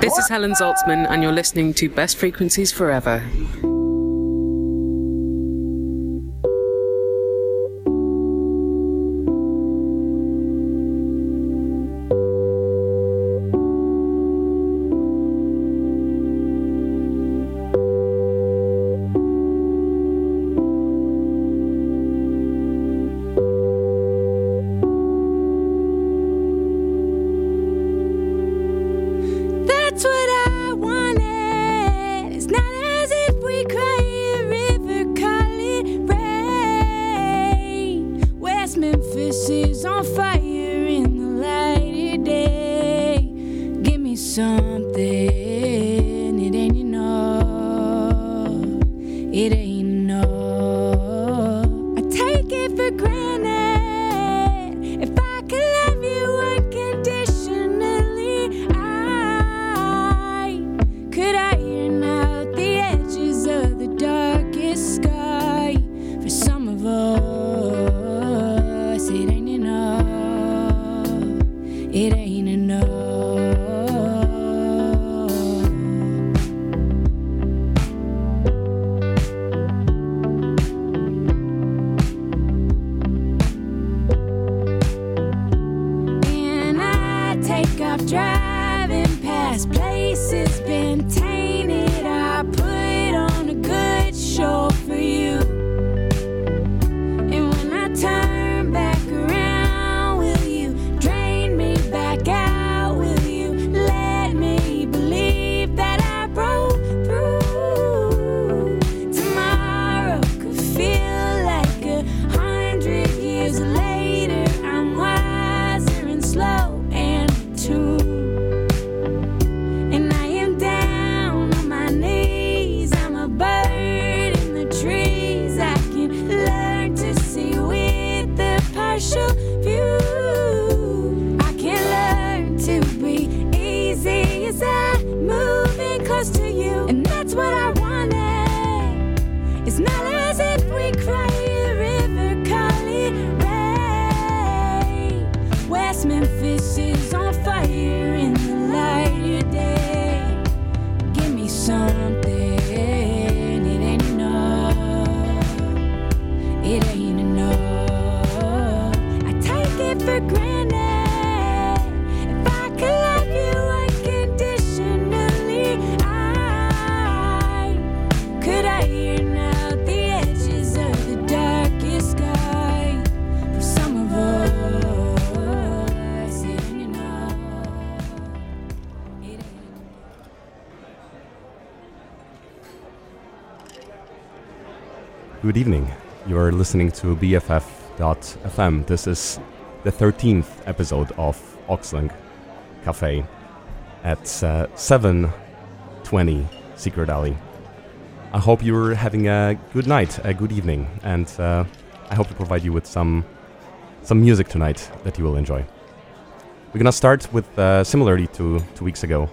This is Helen Zaltzman, and you're listening to Best Frequencies Forever. Evening. You're listening to BFF.fm. This is the 13th episode of Auxlang Cafe at uh, 7:20 Secret Alley. I hope you're having a good night, a good evening, and uh, I hope to provide you with some some music tonight that you will enjoy. We're gonna start with uh, similarly to two weeks ago,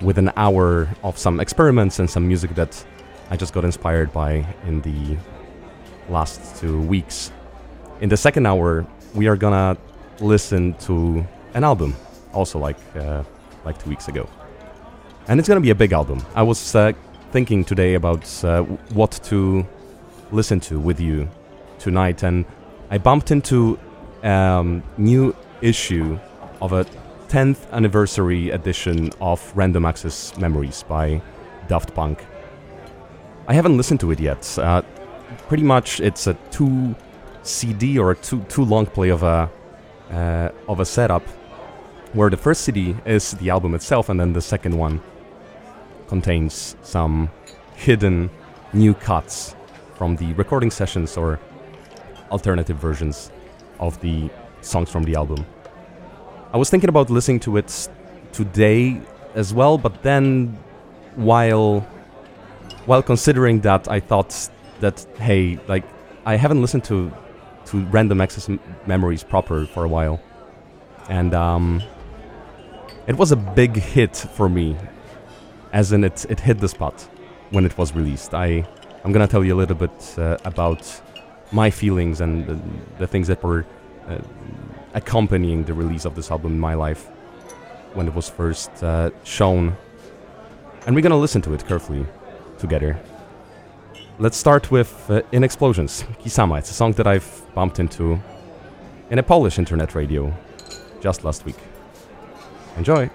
with an hour of some experiments and some music that I just got inspired by in the last two weeks. In the second hour, we are gonna listen to an album, also like uh, like two weeks ago, and it's gonna be a big album. I was uh, thinking today about uh, what to listen to with you tonight, and I bumped into a um, new issue of a 10th anniversary edition of Random Access Memories by Daft Punk. I haven't listened to it yet. Uh, pretty much, it's a two CD or a two two long play of a uh, of a setup, where the first CD is the album itself, and then the second one contains some hidden new cuts from the recording sessions or alternative versions of the songs from the album. I was thinking about listening to it today as well, but then while while considering that, I thought that hey, like I haven't listened to to Random Access m- Memories proper for a while, and um, it was a big hit for me, as in it it hit the spot when it was released. I I'm gonna tell you a little bit uh, about my feelings and the, the things that were uh, accompanying the release of this album in my life. when it was first uh, shown, and we're gonna listen to it carefully together. Let's start with uh, In Explosions, Kisama. It's a song that I've bumped into in a Polish internet radio just last week. Enjoy!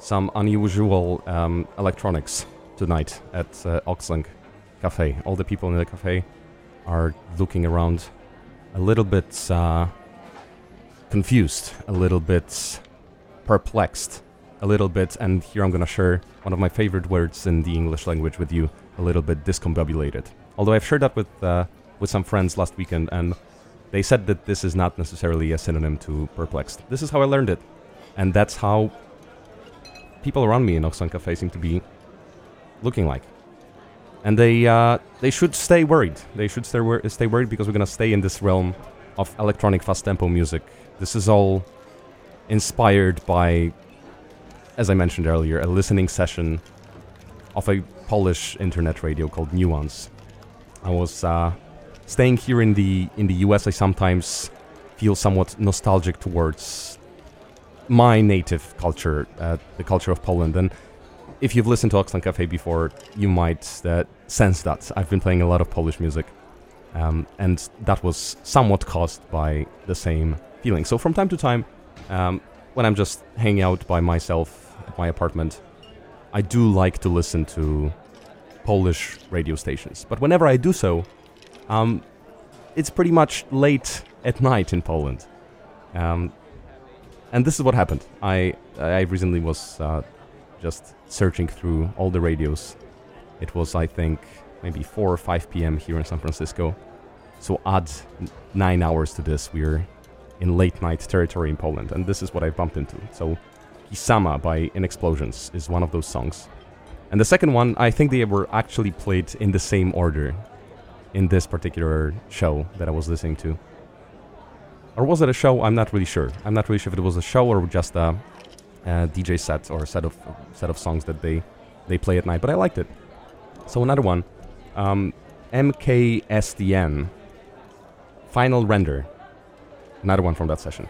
Some unusual um, electronics tonight at uh, Auxlang Cafe. All the people in the cafe are looking around a little bit uh, confused, a little bit perplexed, a little bit, and here I'm gonna share one of my favorite words in the English language with you, a little bit discombobulated. Although I've shared that with uh, with some friends last weekend, and they said that this is not necessarily a synonym to perplexed. This is how I learned it, and that's how people around me in Cafe seem to be looking like. And they uh, they should stay worried. They should stay, wor- stay worried because we're gonna stay in this realm of electronic fast tempo music. This is all inspired by, as I mentioned earlier, a listening session of a Polish internet radio called Nuance. I was uh, staying here in the in the US. I sometimes feel somewhat nostalgic towards my native culture, uh, the culture of Poland. And if you've listened to Auxlang Cafe before, you might uh, sense that. I've been playing a lot of Polish music, um, and that was somewhat caused by the same feeling. So from time to time, um, when I'm just hanging out by myself at my apartment, I do like to listen to Polish radio stations. But whenever I do so, um, it's pretty much late at night in Poland. Um, and this is what happened. I I recently was uh, just searching through all the radios. It was I think maybe 4 or 5 p.m. here in San Francisco. So add nine hours to this, we're in late night territory in Poland, and this is what I bumped into. So Kisama by In Explosions is one of those songs. And the second one, I think they were actually played in the same order in this particular show that I was listening to. Or was it a show? I'm not really sure. I'm not really sure if it was a show or just a, a DJ set or a set of set of songs that they they play at night. But I liked it. So another one, um, MKSTN, Final Render. Another one from that session.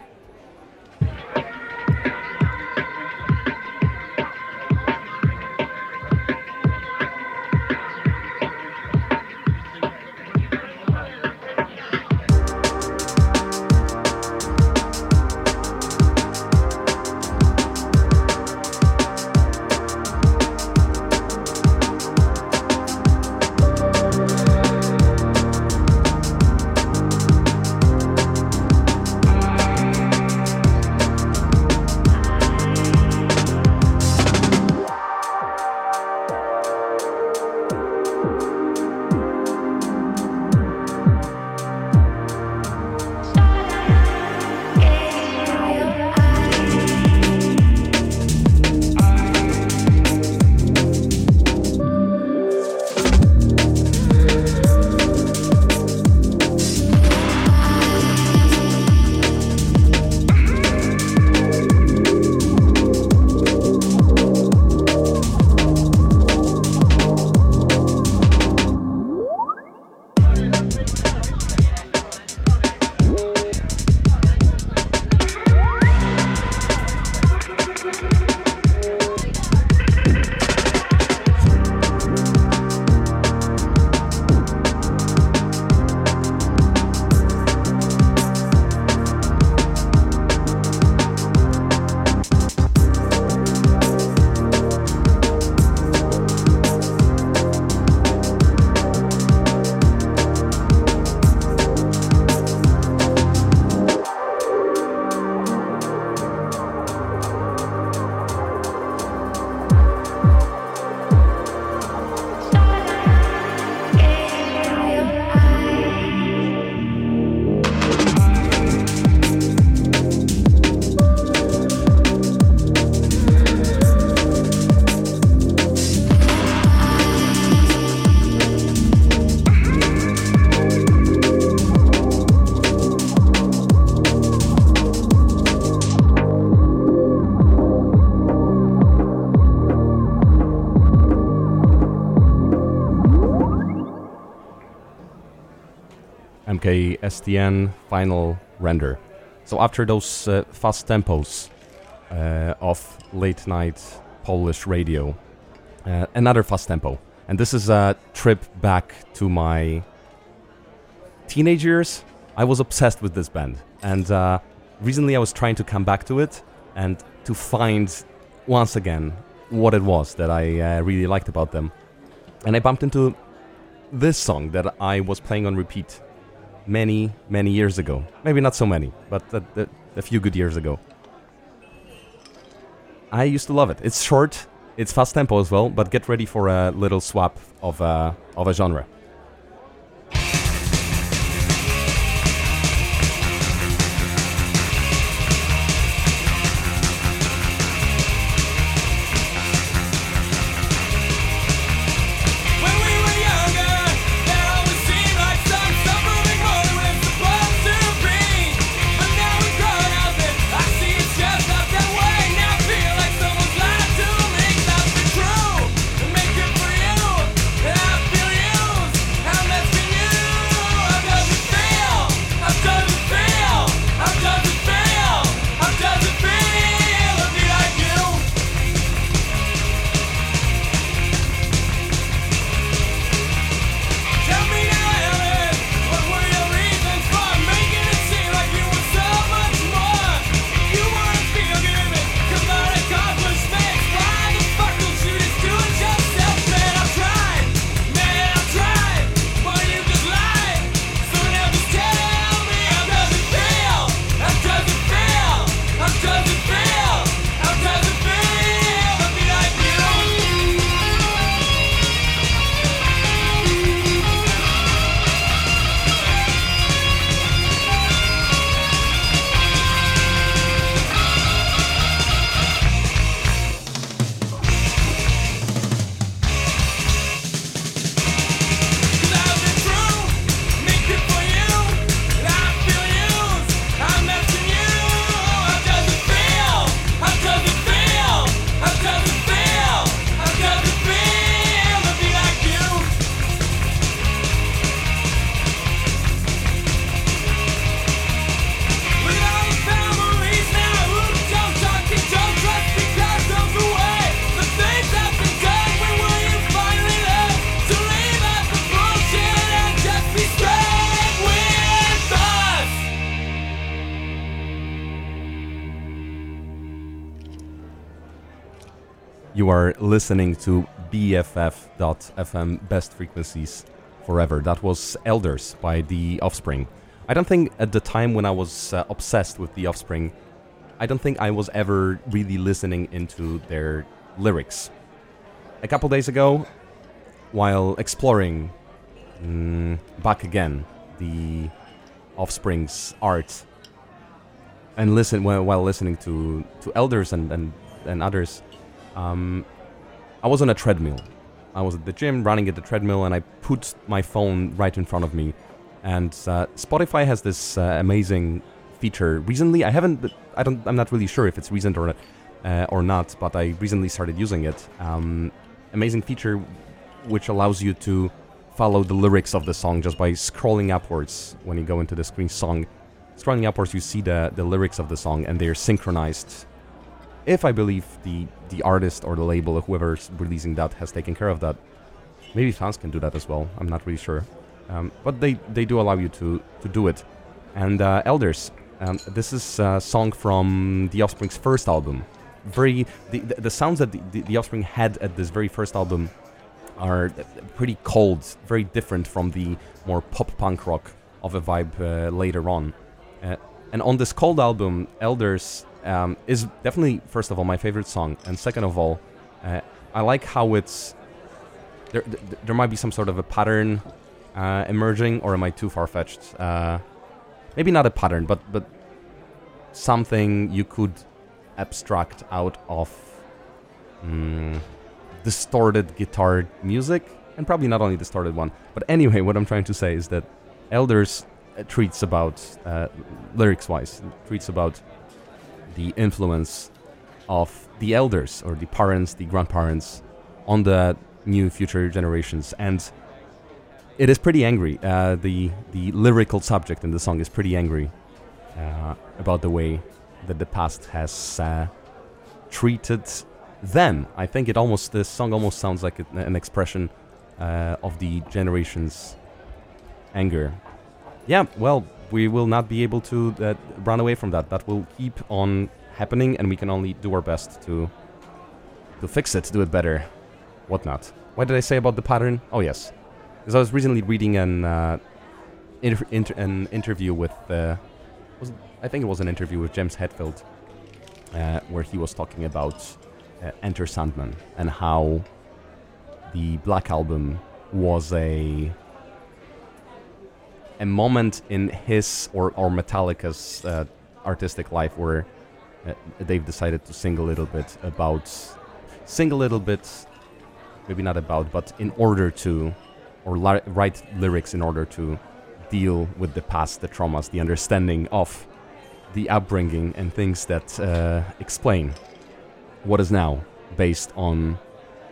STN final render. So after those uh, fast tempos uh, of late night Polish radio, uh, another fast tempo. And this is a trip back to my teenage years. I was obsessed with this band. And uh, recently I was trying to come back to it and to find once again what it was that I uh, really liked about them. And I bumped into this song that I was playing on repeat many, many years ago. Maybe not so many, but a, a, a few good years ago. I used to love it. It's short, it's fast tempo as well, but get ready for a little swap of, uh, of a genre. You are listening to BFF.FM Best Frequencies Forever. That was Elders by The Offspring. I don't think at the time when I was uh, obsessed with The Offspring, I don't think I was ever really listening into their lyrics. A couple days ago, while exploring mm, back again the Offspring's art and listen while, while listening to, to Elders and, and, and others, um, I was on a treadmill. I was at the gym running at the treadmill, and I put my phone right in front of me. And uh, Spotify has this uh, amazing feature. Recently, I haven't. I don't. I'm not really sure if it's recent or not, uh, or not. But I recently started using it. Um, amazing feature, which allows you to follow the lyrics of the song just by scrolling upwards when you go into the screen song. Scrolling upwards, you see the the lyrics of the song, and they are synchronized if I believe the the artist or the label or whoever's releasing that has taken care of that. Maybe fans can do that as well. I'm not really sure, um, but they they do allow you to to do it. And uh, Elders, um, this is a song from the Offspring's first album. Very the the, sounds that the, the, the Offspring had at this very first album are pretty cold, very different from the more pop punk rock of a vibe uh, later on. Uh, and on this cold album, Elders um, is definitely first of all my favorite song, and second of all, uh, I like how it's there. There might be some sort of a pattern uh, emerging, or am I too far fetched? Uh, maybe not a pattern, but but something you could abstract out of mm, distorted guitar music, and probably not only distorted one. But anyway, what I'm trying to say is that Elders uh, treats about uh, lyrics wise, treats about the influence of the elders or the parents, the grandparents on the new future generations. And it is pretty angry. Uh, the the lyrical subject in the song is pretty angry uh, about the way that the past has uh, treated them. I think it almost this song almost sounds like an expression uh, of the generation's anger. Yeah, well, we will not be able to uh, run away from that. That will keep on happening, and we can only do our best to to fix it, do it better, whatnot. What did I say about the pattern? Oh yes, because I was recently reading an uh, inter- inter- an interview with uh, was I think it was an interview with James Hetfield, uh, where he was talking about uh, Enter Sandman and how the Black Album was a a moment in his or or Metallica's uh, artistic life where uh, they've decided to sing a little bit about sing a little bit maybe not about but in order to or li- write lyrics in order to deal with the past the traumas the understanding of the upbringing and things that uh, explain what is now based on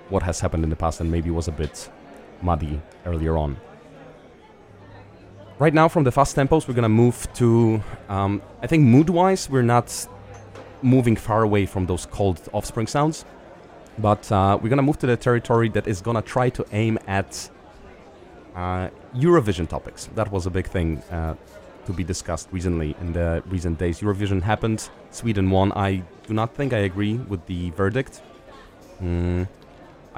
what has happened in the past and maybe was a bit muddy earlier on right now from the fast tempos we're gonna move to um, i think mood wise we're not moving far away from those cold offspring sounds but uh, we're gonna move to the territory that is gonna try to aim at uh, eurovision topics. That was a big thing uh, to be discussed recently in the recent days. Eurovision happened. Sweden won. I do not think i agree with the verdict. Mm,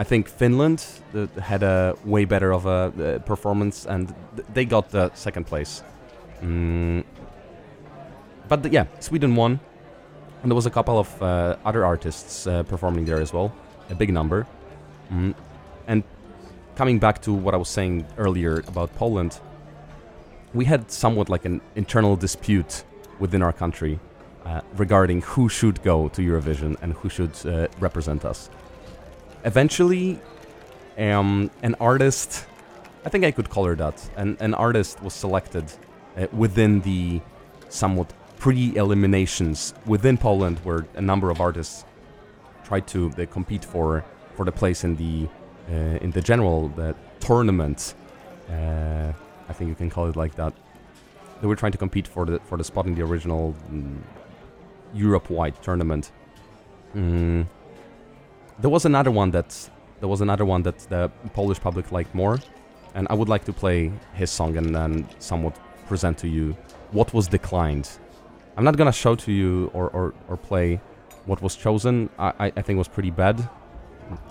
I think Finland uh, had a way better of a uh, performance, and th- they got the second place. Mm. But th- yeah, Sweden won, and there was a couple of uh, other artists uh, performing there as well, a big number. Mm. And coming back to what I was saying earlier about Poland, we had somewhat like an internal dispute within our country uh, regarding who should go to Eurovision and who should uh, represent us eventually, um, an artist, I think I could call her that, an, an artist was selected uh, within the somewhat pre eliminations within Poland, where a number of artists tried to compete for, for the place in the, uh, in the general tournament. Uh, I think you can call it like that. They were trying to compete for the, for the spot in the original mm, Europe wide tournament. Mm there was another one that there was another one that the Polish public liked more, and I would like to play his song and then somewhat present to you what was declined. I'm not gonna show to you or, or, or play what was chosen. I, I think was pretty bad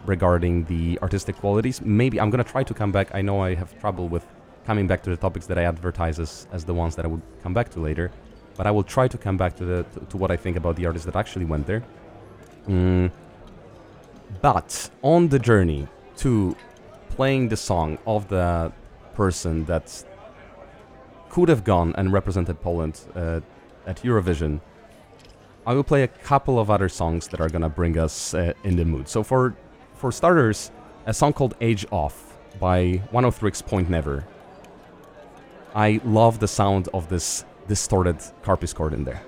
regarding the artistic qualities. Maybe I'm gonna try to come back. I know I have trouble with coming back to the topics that I advertise as, as the ones that I would come back to later, but I will try to come back to the to, to what I think about the artists that actually went there. Mm, but on the journey to playing the song of the person that could have gone and represented Poland uh, at Eurovision, I will play a couple of other songs that are gonna bring us uh, in the mood. So for for starters, a song called "Age Of" by Oneohtrix Point Never. I love the sound of this distorted harpsichord in there.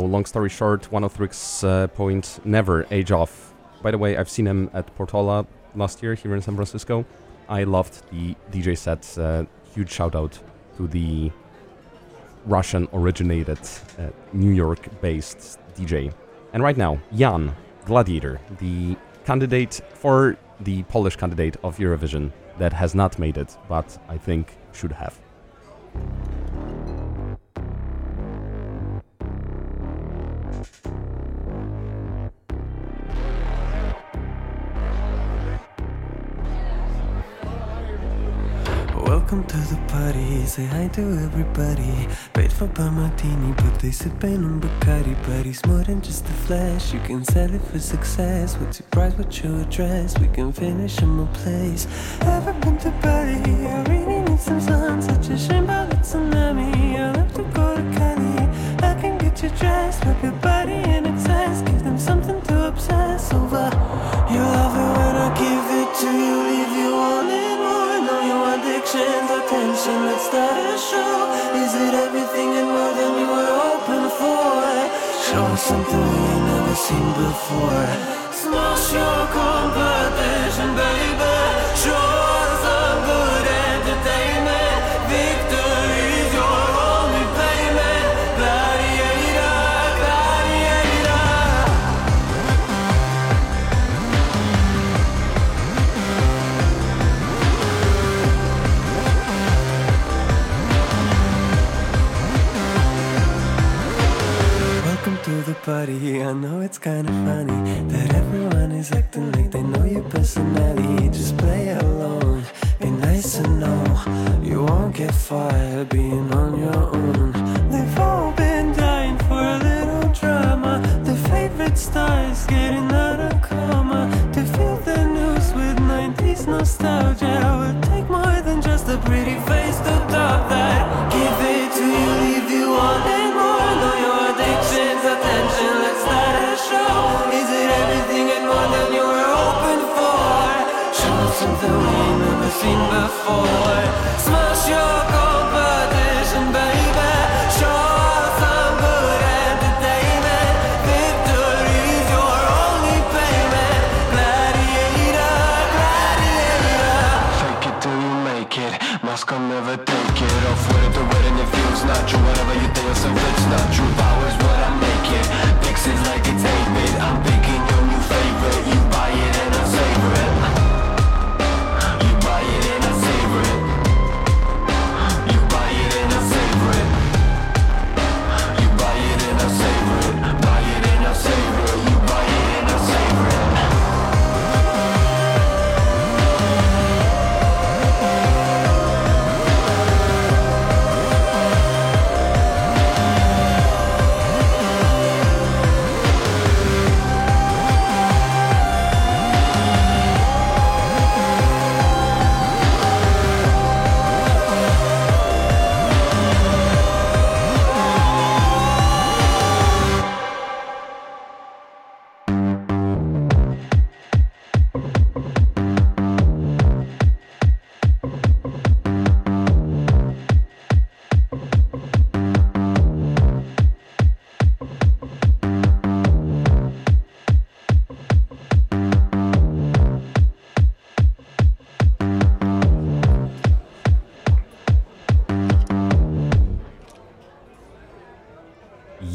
Long story short, one of uh, point never Age Of. By the way, I've seen him at Portola last year here in San Francisco. I loved the DJ sets. Uh, huge shout out to the Russian originated uh, New York based DJ. And right now, Jann Gladiator, the candidate for the Polish candidate of Eurovision that has not made it, but I think should have. Welcome to the party, say hi to everybody. Paid for by martini, but they sipping on Bacardi. But he's more than just a flash. You can sell it for success. What's your price? What's your address? We can finish in my place. Ever been to Bali? I really need some sun. Such a shame about the tsunami. I love to go to Cali. I can get you dressed, rub your body in excess. Give them something to obsess over. You love it when I give something we ain't never seen before. Smash your competition, Party. I know it's kinda funny that everyone is acting like they know your personality. Just play along, be nice and know you won't get fired being on your own. They've all been dying for a little drama. The favorite stars getting out of coma to feel the news with 90s nostalgia. Will take more than just a pretty face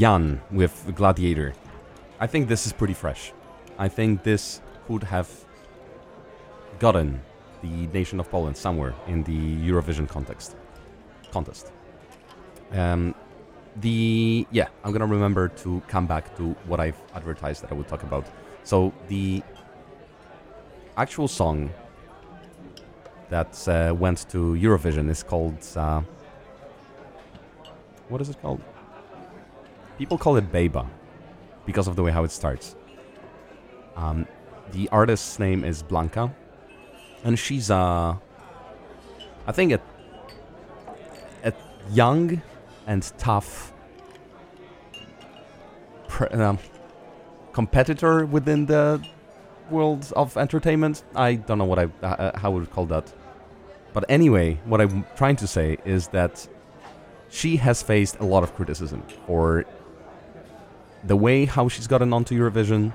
Jann with Gladiator. I think this is pretty fresh. I think this could have gotten the nation of Poland somewhere in the Eurovision context contest. Um, the yeah, I'm gonna remember to come back to what I've advertised that I would talk about. So the actual song that uh, went to Eurovision is called uh, what is it called? People call it Beba because of the way how it starts. Um, the artist's name is Blanka, and she's uh, I think a a young and tough um, competitor within the world of entertainment. I don't know what I uh, uh, how would call that, but anyway, what I'm trying to say is that she has faced a lot of criticism for the way how she's gotten onto Eurovision,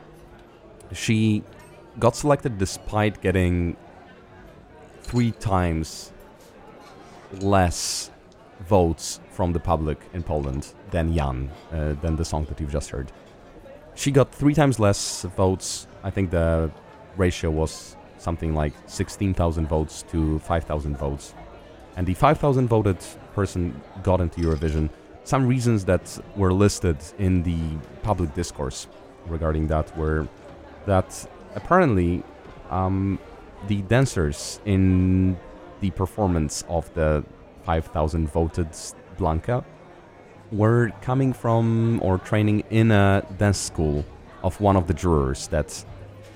she got selected despite getting three times less votes from the public in Poland than Jann, uh, than the song that you've just heard. She got three times less votes. I think the ratio was something like 16,000 votes to 5,000 votes. And the 5,000 voted person got into Eurovision. Some reasons that were listed in the public discourse regarding that were that apparently um, the dancers in the performance of the 5,000 voted Blanka were coming from or training in a dance school of one of the jurors that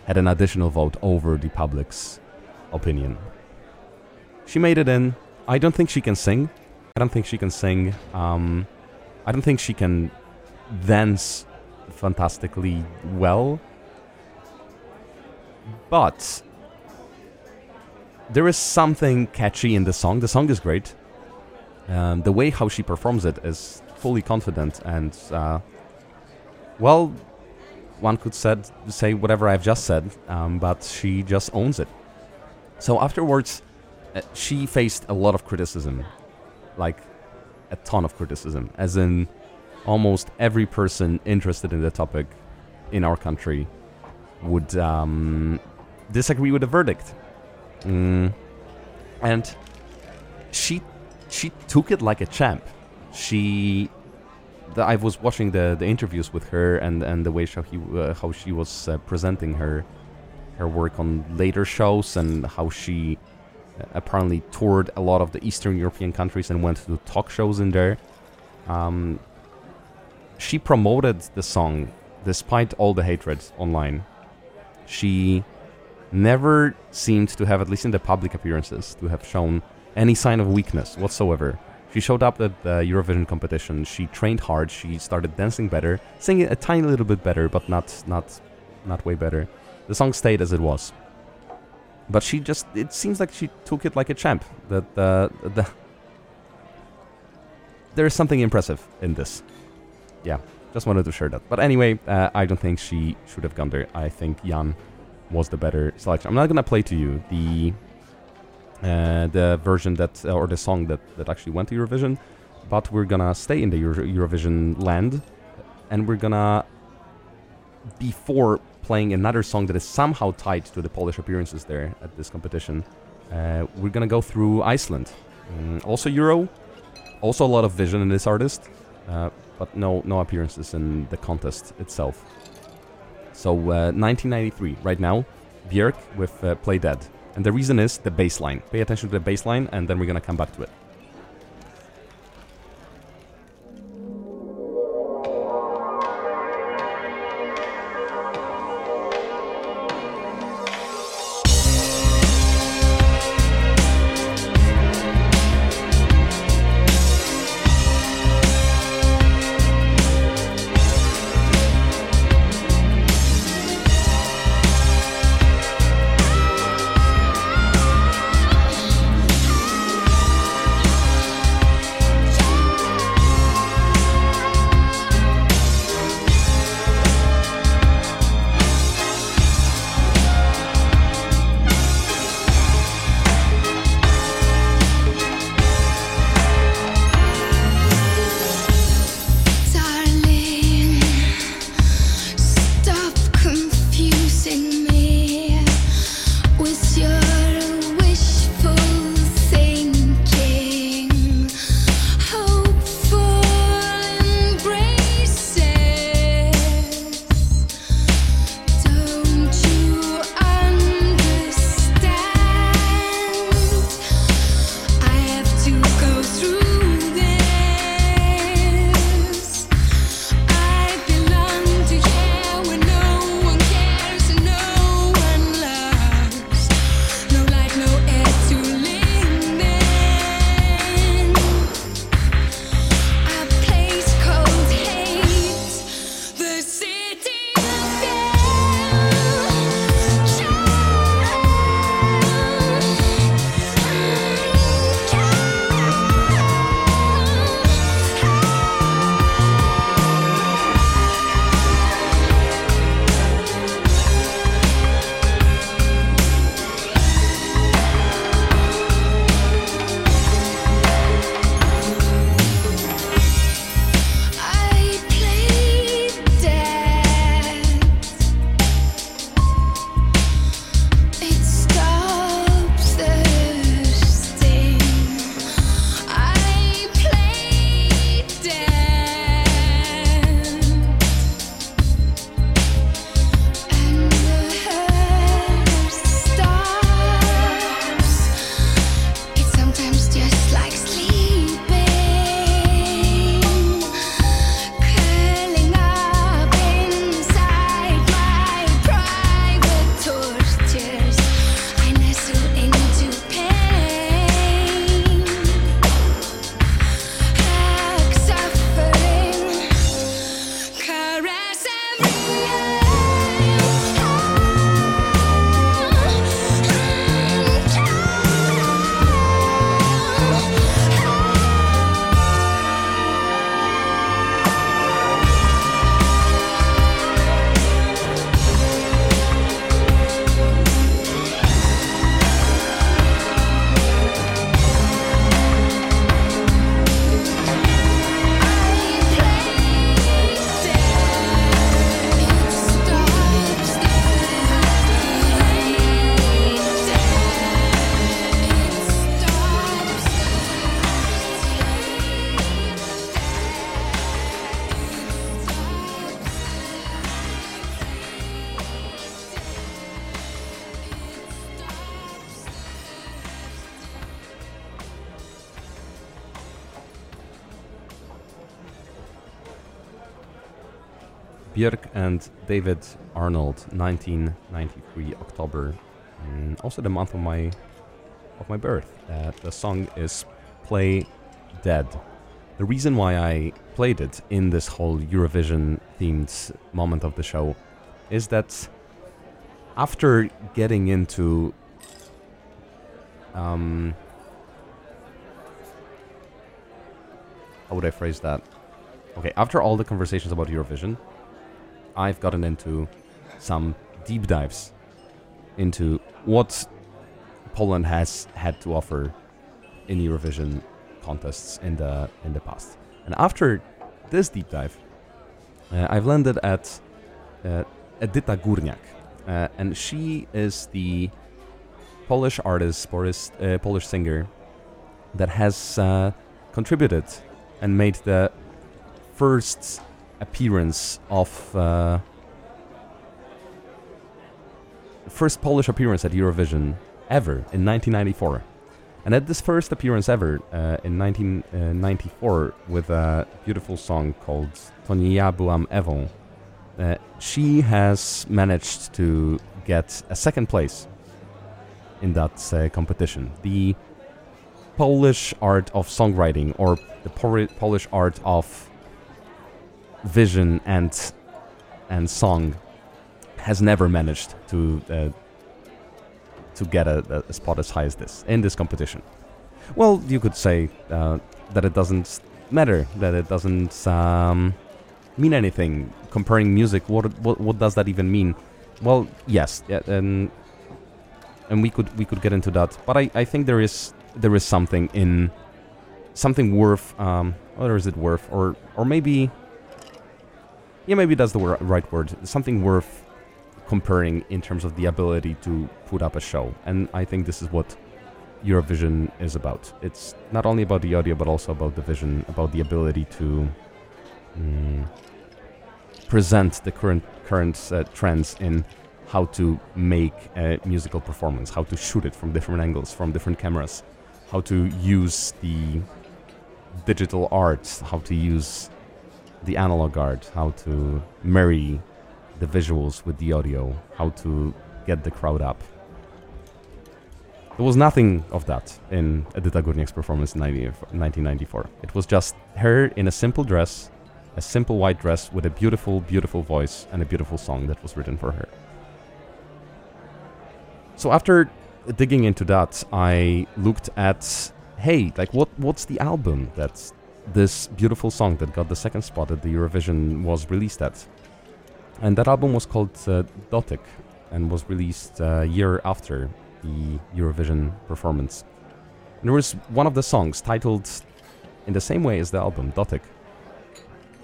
had an additional vote over the public's opinion. She made it in. I don't think she can sing. I don't think she can sing. Um, I don't think she can dance fantastically well. But there is something catchy in the song. The song is great. Um, the way how she performs it is fully confident and, uh, well, one could said, say whatever I've just said, um, but she just owns it. So afterwards, uh, she faced a lot of criticism, like a ton of criticism, as in almost every person interested in the topic in our country would um, disagree with the verdict. Mm. And she she took it like a champ. She the, I was watching the, the interviews with her and, and the way how he uh, how she was uh, presenting her her work on later shows and how she apparently toured a lot of the Eastern European countries and went to talk shows in there. Um, she promoted the song despite all the hatred online. She never seemed to have, at least in the public appearances, to have shown any sign of weakness whatsoever. She showed up at the Eurovision competition. She trained hard. She started dancing better, singing a tiny little bit better, but not not not way better. The song stayed as it was. But she just it seems like she took it like a champ. That uh, the there is something impressive in this. Yeah, just wanted to share that. But anyway, uh, I don't think she should have gone there. I think Jann was the better selection. I'm not gonna play to you the uh, the version that uh, or the song that that actually went to Eurovision, but we're gonna stay in the Euro- Eurovision land, and we're gonna before playing another song that is somehow tied to the Polish appearances there at this competition. Uh, we're gonna go through Iceland, mm, also Euro, also a lot of vision in this artist, uh, but no no appearances in the contest itself. So 1993, uh, right now, Björk with uh, Play Dead. And the reason is the bass line. Pay attention to the bass line, and then we're gonna come back to it. David Arnold, 1993 October, mm, also the month of my of my birth. Uh, the song is "Play Dead." The reason why I played it in this whole Eurovision themed moment of the show is that after getting into um, how would I phrase that? Okay, after all the conversations about Eurovision, I've gotten into some deep dives into what Poland has had to offer in Eurovision contests in the in the past. And after this deep dive, uh, I've landed at uh, Edyta Górniak, uh, and she is the Polish artist, Polish, uh, Polish singer that has uh, contributed and made the first appearance of uh, first Polish appearance at Eurovision ever in 1994. And at this first appearance ever uh, in 1994 with a beautiful song called To nie ja byłam Ewą, uh, she has managed to get a second place in that uh, competition. The Polish art of songwriting or the Polish art of vision and and song has never managed to uh, to get a, a, spot as high as this in this competition. Well, you could say uh, that it doesn't matter, that it doesn't um, mean anything. Comparing music, what, what what does that even mean? Well, yes, yeah, and and we could we could get into that, but I, I think there is there is something in something worth um, or is it worth or or maybe yeah maybe that's the wor- right word something worth comparing in terms of the ability to put up a show. And I think this is what Eurovision is about. It's not only about the audio, but also about the vision, about the ability to mm, present the current current uh, trends in how to make a musical performance, how to shoot it from different angles, from different cameras, how to use the digital art, how to use the analog art, how to marry the visuals with the audio, how to get the crowd up. There was nothing of that in Edyta Górniak's performance in 1994. It was just her in a simple dress, a simple white dress with a beautiful, beautiful voice and a beautiful song that was written for her. So after digging into that, I looked at, hey, like what what's the album that this beautiful song that got the second spot at the Eurovision was released at? And that album was called uh, Dotyk and was released a uh, year after the Eurovision performance. And there was one of the songs titled in the same way as the album, Dotyk,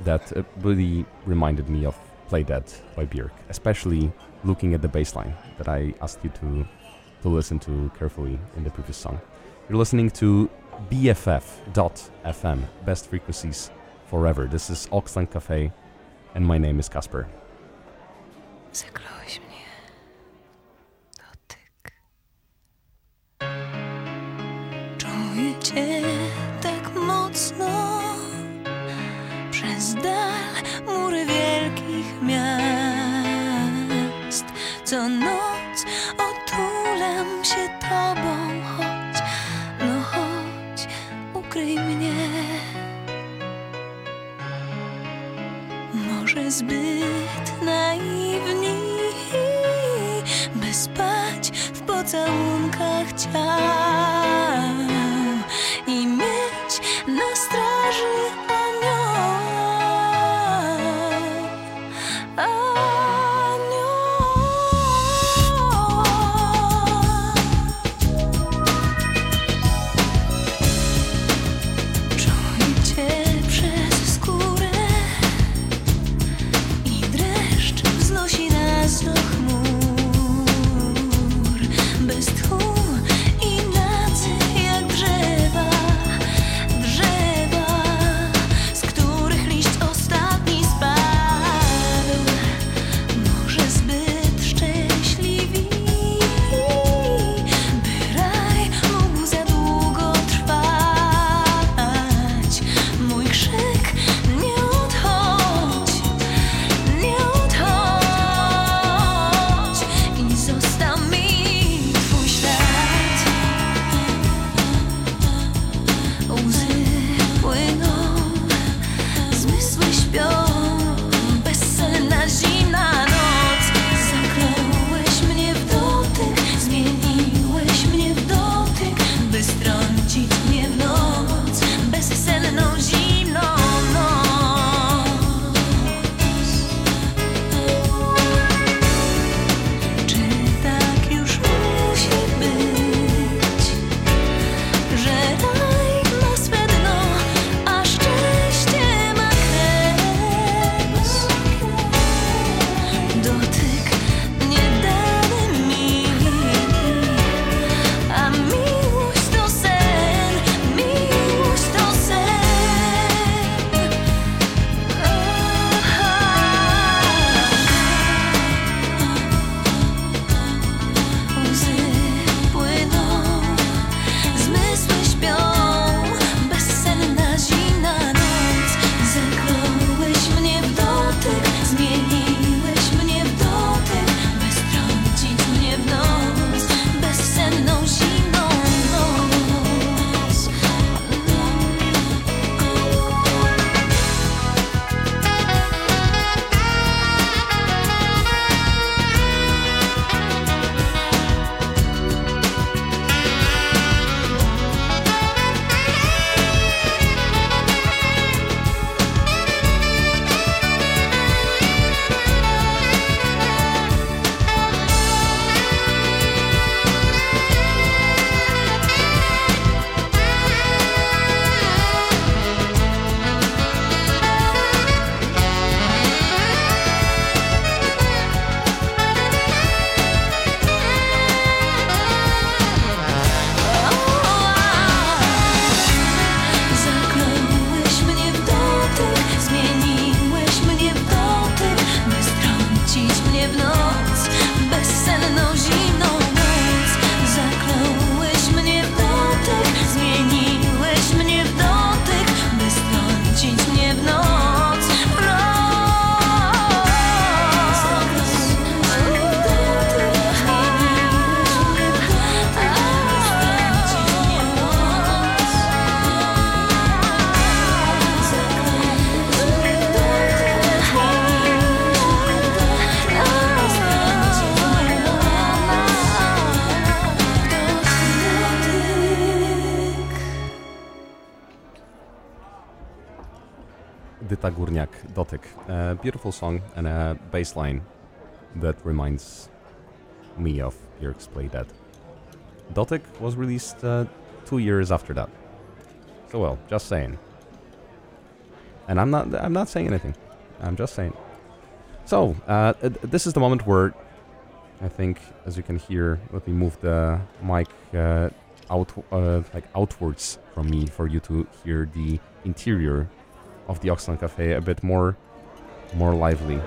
that uh, really reminded me of Play Dead by Björk, especially looking at the bass line that I asked you to, to listen to carefully in the previous song. You're listening to BFF.FM, best frequencies forever. This is Auxlang Cafe, and my name is Kasper. Zakląłeś mnie. Dotyk. Czuję cię tak mocno przez dal mury wielkich miast. Co noc otulam się tobą, ukryj mnie. Może zbyt naiwni, by spać w pocałunkach ciał beautiful song and a bass line that reminds me of Björk's Play Dead. Dotyk was released uh, two years after that. So well, just saying. And I'm not I'm not saying anything. I'm just saying. So, uh, this is the moment where I think, as you can hear, let me move the mic uh, out, uh, like outwards from me for you to hear the interior of the Auxlang Cafe a bit more, more lively.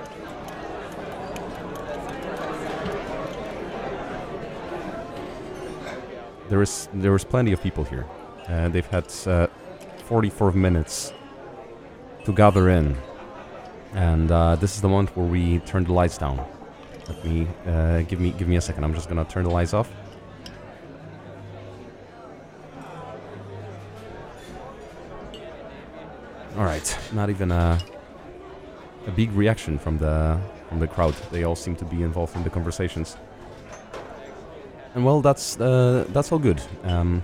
There is there is plenty of people here. and they've had uh, 44 minutes to gather in, and uh, this is the moment where we turn the lights down. Let me uh, give me give me a second. I'm just gonna turn the lights off. All right, not even a a big reaction from the from the crowd. They all seem to be involved in the conversations. And well, that's uh, that's all good. Um,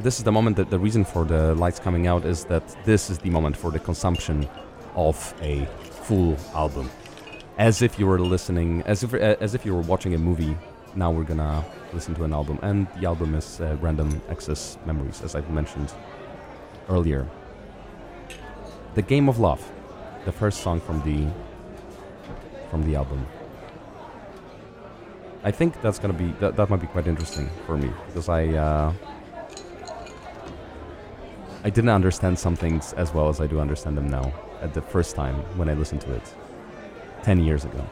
this is the moment that the reason for the lights coming out is that this is the moment for the consumption of a full album, as if you were listening, as if uh, as if you were watching a movie. Now we're gonna listen to an album, and the album is uh, Random Access Memories, as I've mentioned earlier. The Game of Love, the first song from the from the album. I think that's gonna be that, that might be quite interesting for me because I uh, I didn't understand some things as well as I do understand them now at the first time when I listened to it ten years ago.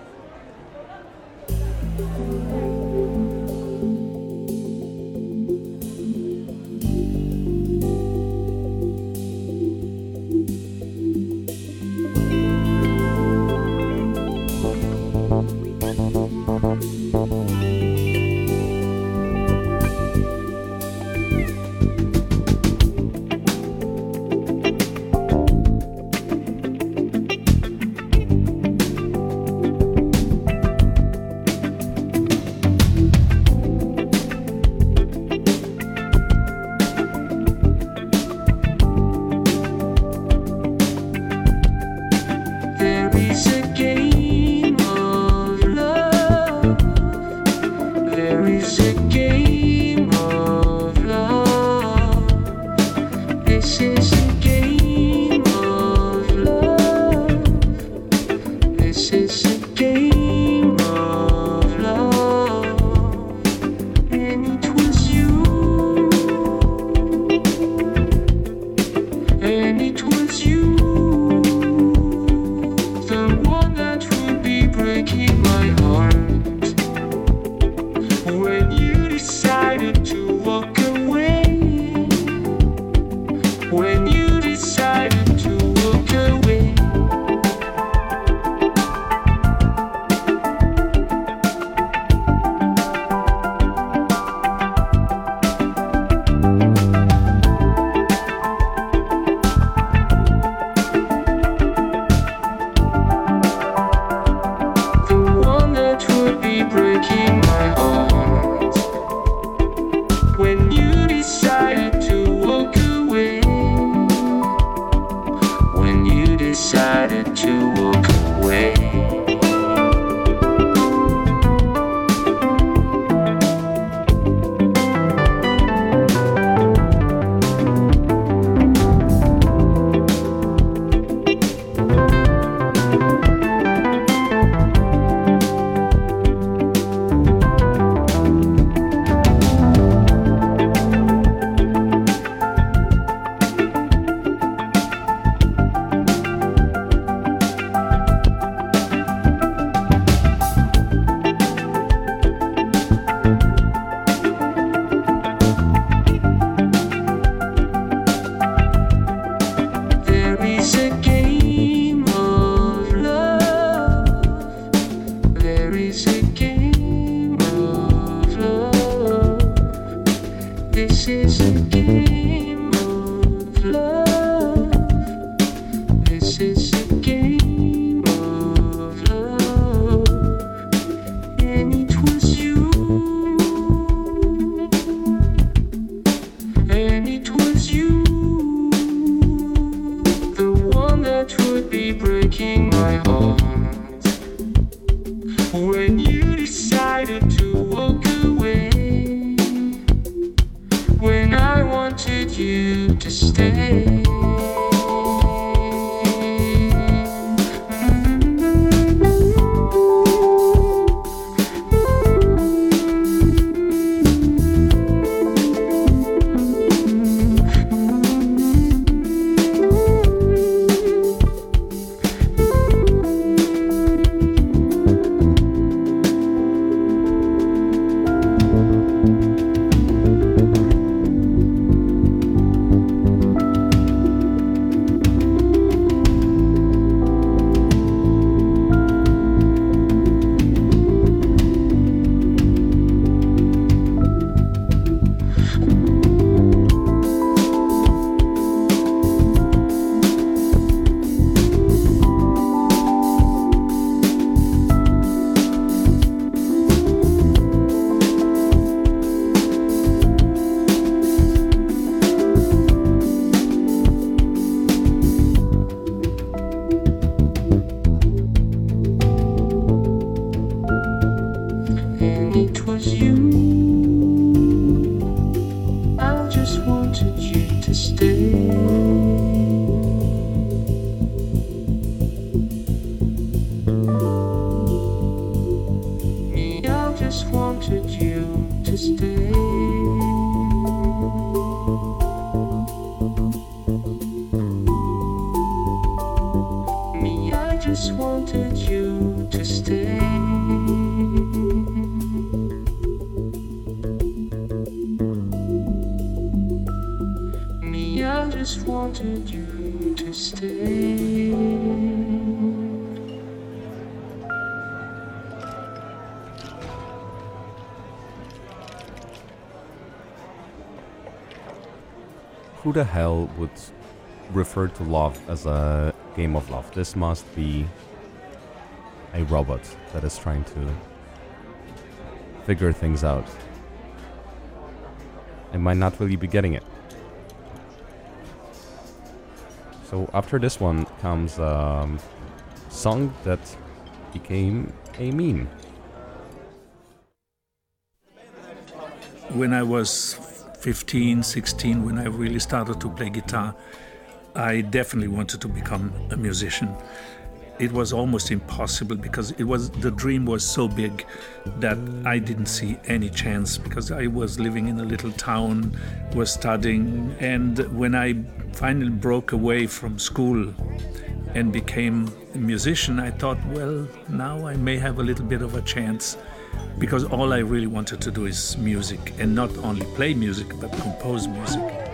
To love as a game of love? This must be a robot that is trying to figure things out. I might not really be getting it. So after this one comes a um, song that became a meme. when I was 15, 16, when I really started to play guitar, I definitely wanted to become a musician. It was almost impossible because it was the dream was so big that I didn't see any chance because I was living in a little town, was studying, and when I finally broke away from school and became a musician, I thought, well, now I may have a little bit of a chance because all I really wanted to do is music and not only play music but compose music.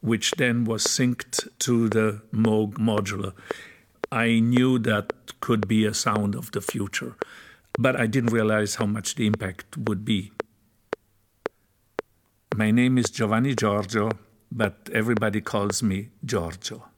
which then was synced to the Moog modular. I knew that could be a sound of the future, but I didn't realize how much the impact would be. My name is Giovanni Giorgio, but everybody calls me Giorgio.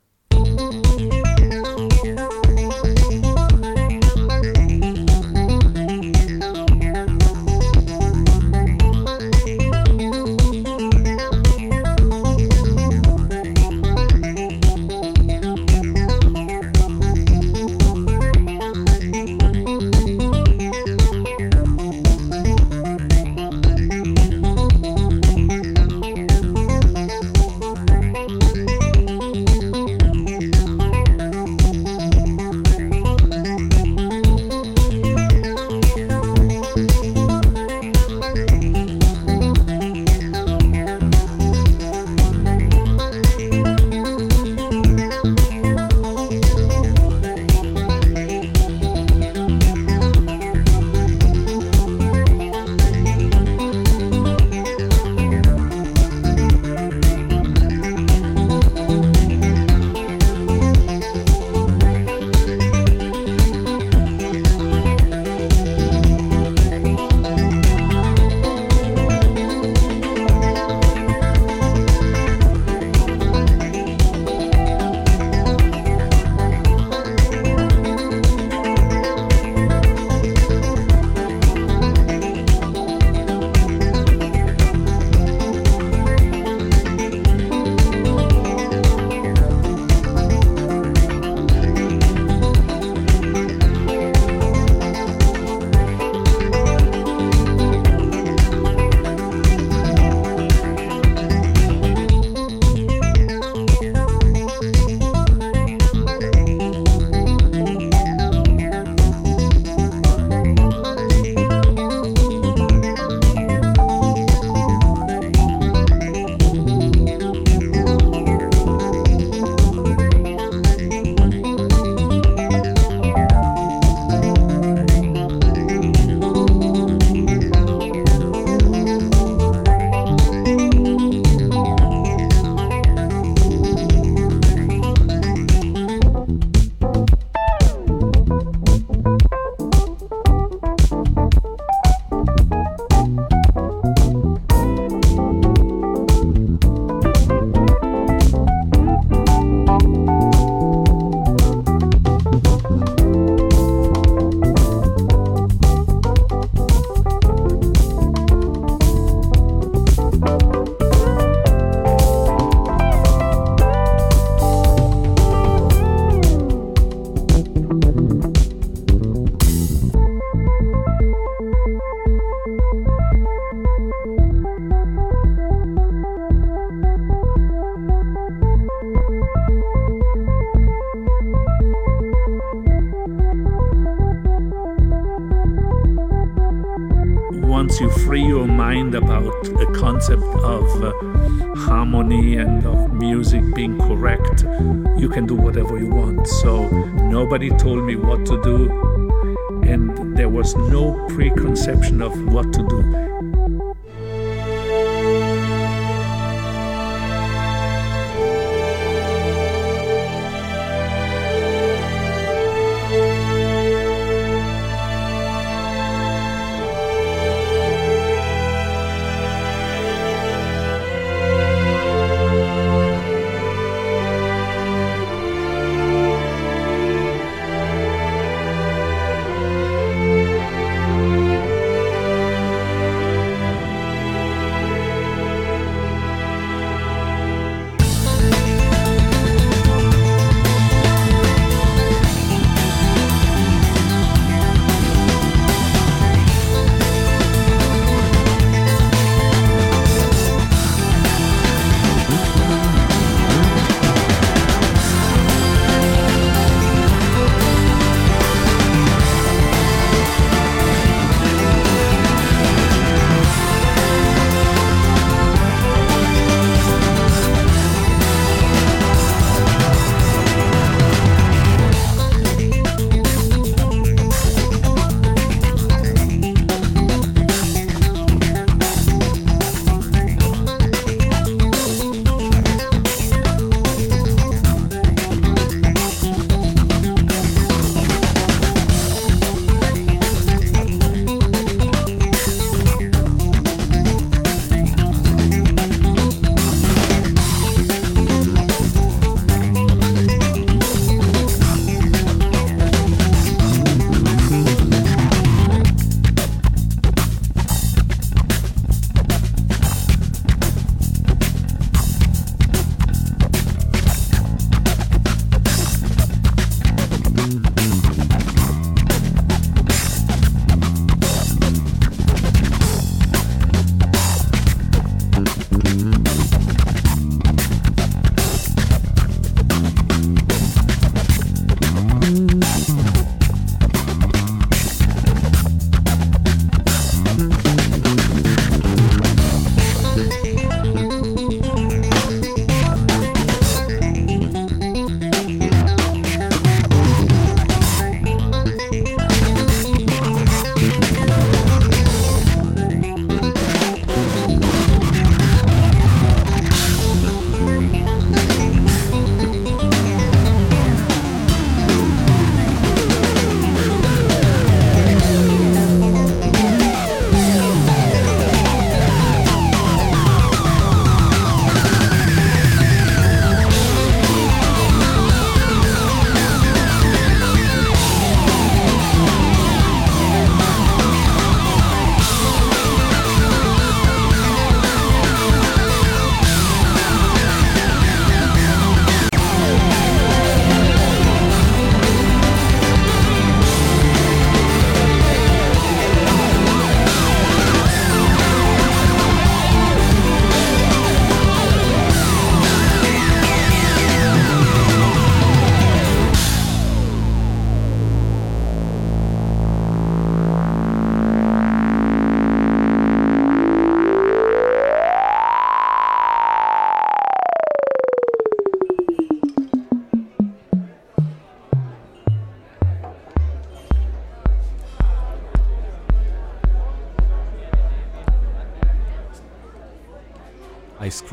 Can do whatever you want. So nobody told me what to do, and there was no preconception of what to do.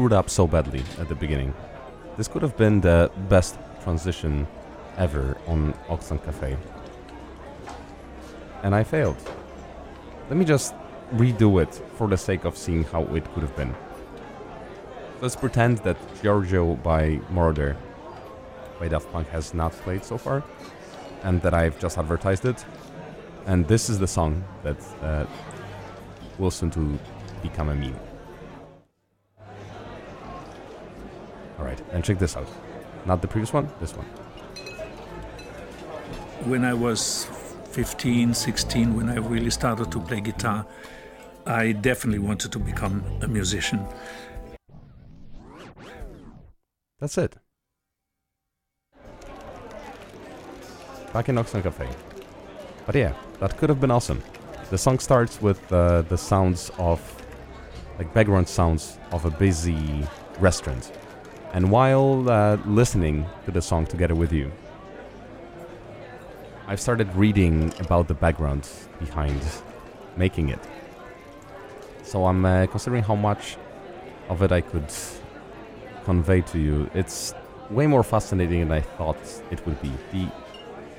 Screwed up so badly at the beginning. This could have been the best transition ever on Auxlang Cafe. And I failed. Let me just redo it for the sake of seeing how it could have been. Let's pretend that Giorgio by Moroder by Daft Punk has not played so far, and that I've just advertised it. And this is the song that uh, will soon to become a meme. Alright, and check this out. Not the previous one, this one. when I was 15, 16, when I really started to play guitar, I definitely wanted to become a musician. That's it. Back in Auxlang Cafe. But yeah, that could have been awesome. The song starts with uh, the sounds of, like background sounds of a busy restaurant. And while uh, listening to the song together with you, I've started reading about the background behind making it. So I'm uh, considering how much of it I could convey to you. It's way more fascinating than I thought it would be. The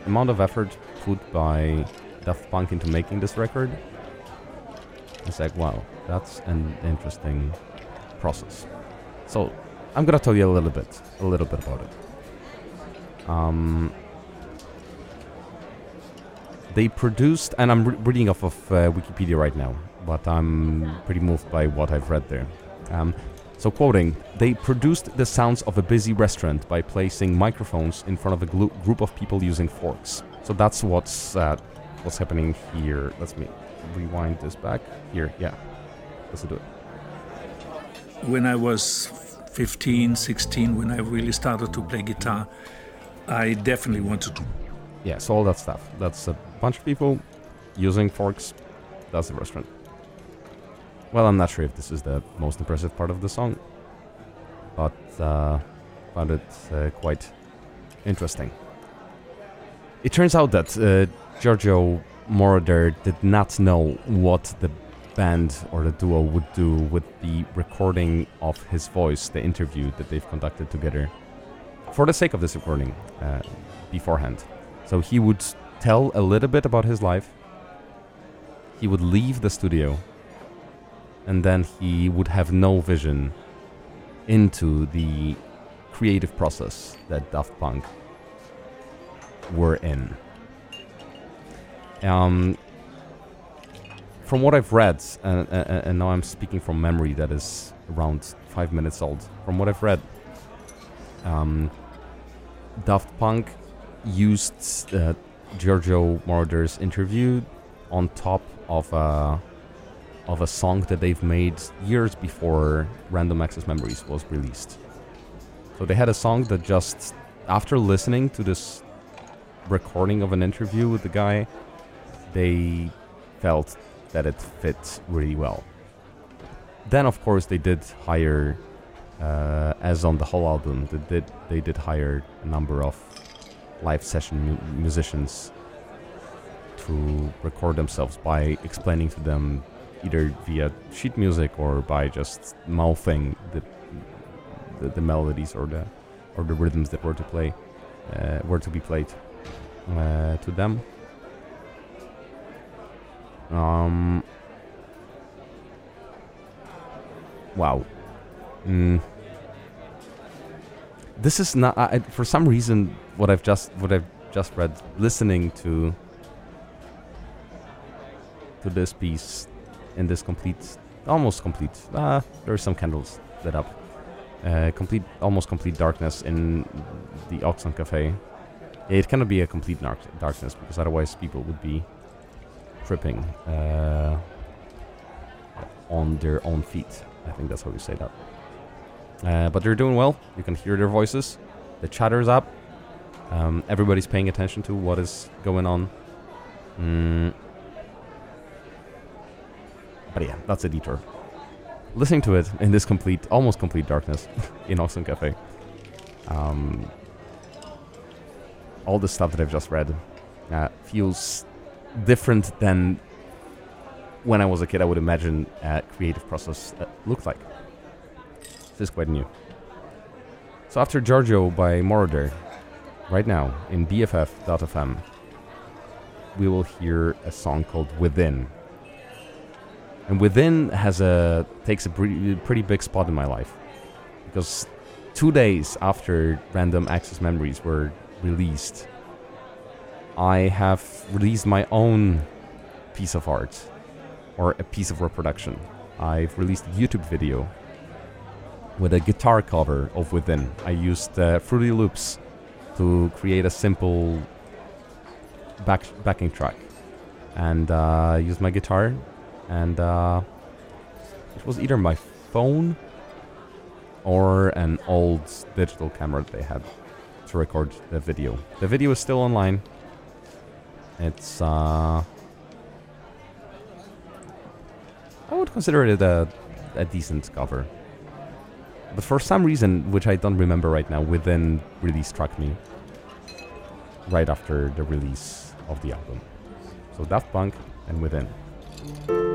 amount of effort put by Daft Punk into making this record is like, wow, that's an interesting process. So I'm gonna tell you a little bit, a little bit about it. Um, they produced, and I'm re- reading off of uh, Wikipedia right now, but I'm pretty moved by what I've read there. Um, so, quoting, they produced the sounds of a busy restaurant by placing microphones in front of a group of people using forks. So that's what's uh, what's happening here. Let's me rewind this back here. Yeah, let's do it. When I was 15, 16, when I really started to play guitar, I definitely wanted to Yeah, so all that stuff. That's a bunch of people using forks. That's the restaurant. Well, I'm not sure if this is the most impressive part of the song, but uh, found it uh, quite interesting. It turns out that uh, Giorgio Moroder did not know what the band or the duo would do with the recording of his voice, the interview that they've conducted together, for the sake of this recording uh, beforehand. So he would tell a little bit about his life. He would leave the studio. And then he would have no vision into the creative process that Daft Punk were in. Um, from what I've read, and, and, and now I'm speaking from memory that is around five minutes old. From what I've read, um, Daft Punk used uh, Giorgio Moroder's interview on top of a of a song that they've made years before Random Access Memories was released. So they had a song that just after listening to this recording of an interview with the guy, they felt that it fits really well. Then of course they did hire uh, as on the whole album, they did they did hire a number of live session mu- musicians to record themselves by explaining to them either via sheet music or by just mouthing the the, the melodies or the or the rhythms that were to play uh, were to be played uh, to them. Um. Wow. Mm. This is not. I, for some reason, what I've just what I've just read, listening to to this piece in this complete, almost complete. Uh, there are some candles lit up. Uh, complete, almost complete darkness in the Auxlang Cafe. It cannot be a complete dark, darkness because otherwise people would be tripping uh, on their own feet. I think that's how you say that. Uh, but they're doing well. You can hear their voices. The chatter's up. Um, everybody's paying attention to what is going on. Mm. But yeah, that's a detour. Listening to it in this complete, almost complete darkness in Auxlang Cafe. Um, all the stuff that I've just read uh, feels different than when I was a kid. I would imagine a creative process uh, looked like. This is quite new. So after Giorgio by Moroder, right now in BFF.fm, we will hear a song called Within. And Within has a takes a pretty, pretty big spot in my life because two days after Random Access Memories were released, I have released my own piece of art or a piece of reproduction. I've released a YouTube video with a guitar cover of Within. I used uh, Fruity Loops to create a simple back backing track, and uh, used my guitar, and uh, it was either my phone or an old digital camera that they had to record the video. The video is still online. It's uh, I would consider it a, a decent cover. But for some reason, which I don't remember right now, Within really struck me right after the release of the album. So Daft Punk and Within.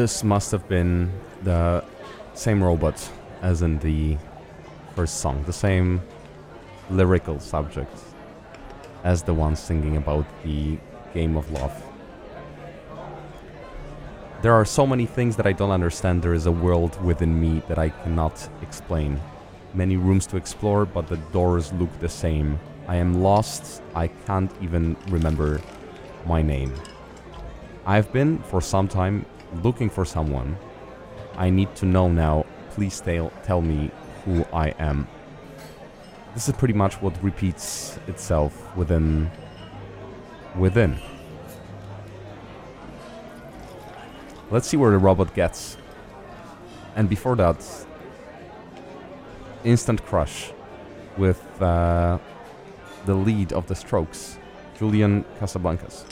This must have been the same robot as in the first song, the same lyrical subject as the one singing about the game of love. There are so many things that I don't understand. There is a world within me that I cannot explain. Many rooms to explore, but the doors look the same. I am lost. I can't even remember my name. I've been for some time looking for someone. I need to know now. Please tell, tell me who I am. This is pretty much what repeats itself within within. Let's see where the robot gets. And before that, Instant Crush with uh, the lead of the Strokes, Julian Casablancas.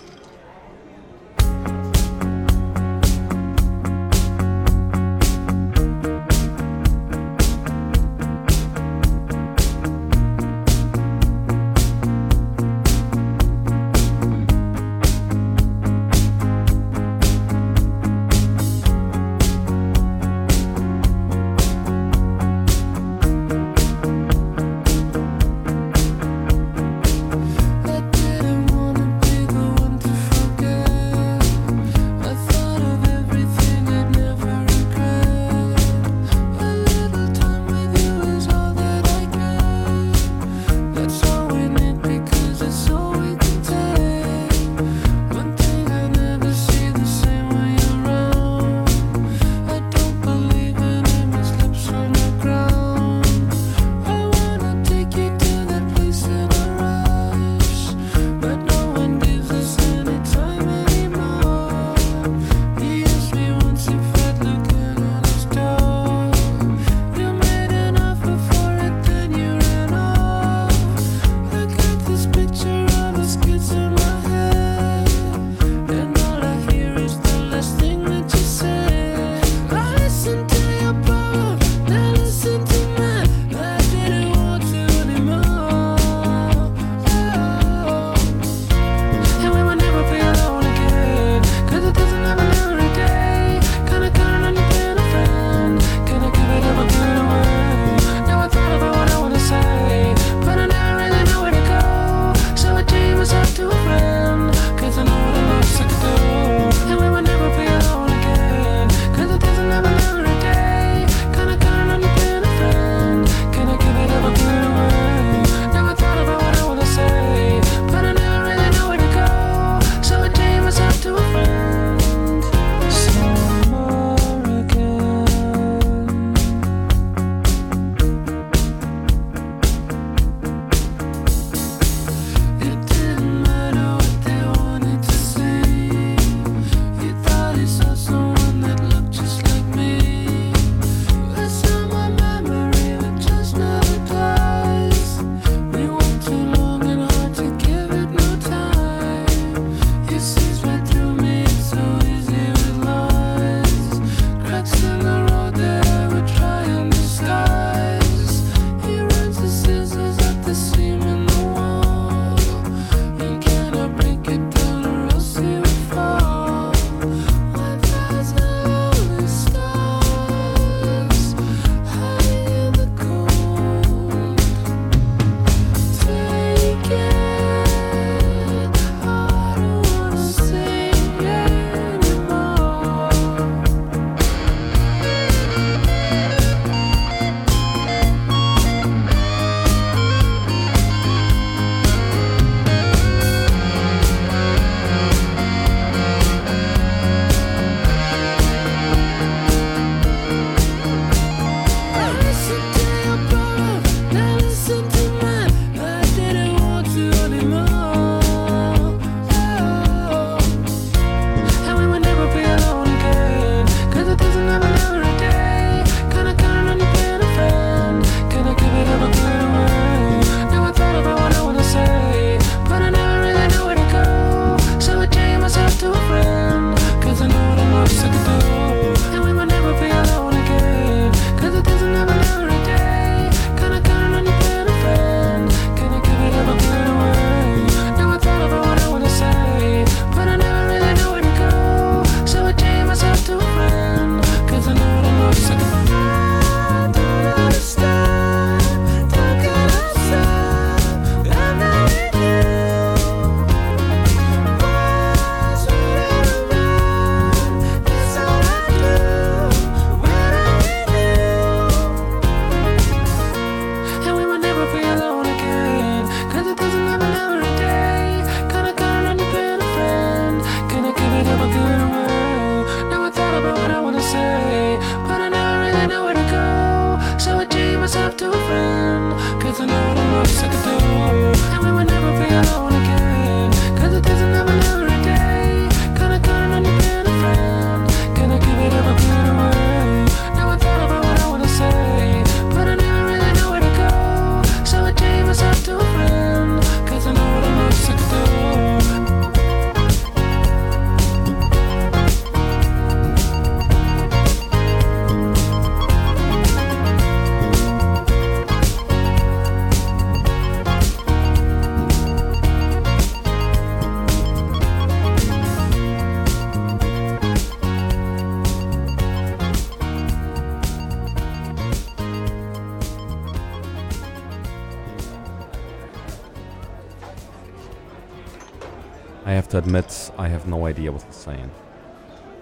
No idea what he's saying.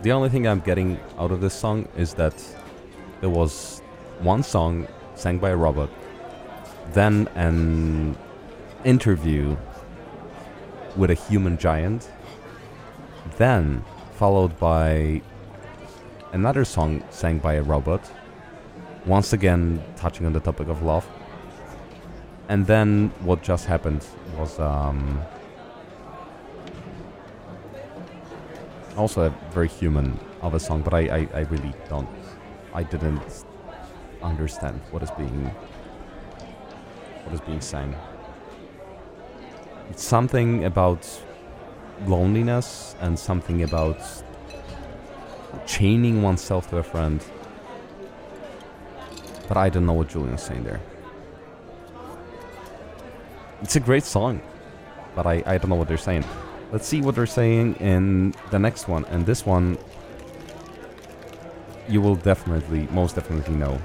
The only thing I'm getting out of this song is that there was one song sang by a robot, then an interview with a human giant, then followed by another song sang by a robot, once again touching on the topic of love. And then what just happened was um, also a very human of a song, but I, I, I really don't, I didn't understand what is being, what is being sang. It's something about loneliness and something about chaining oneself to a friend. But I don't know what Julian's saying there. It's a great song, but I, I don't know what they're saying. Let's see what they're saying in the next one. And this one, you will definitely, most definitely know.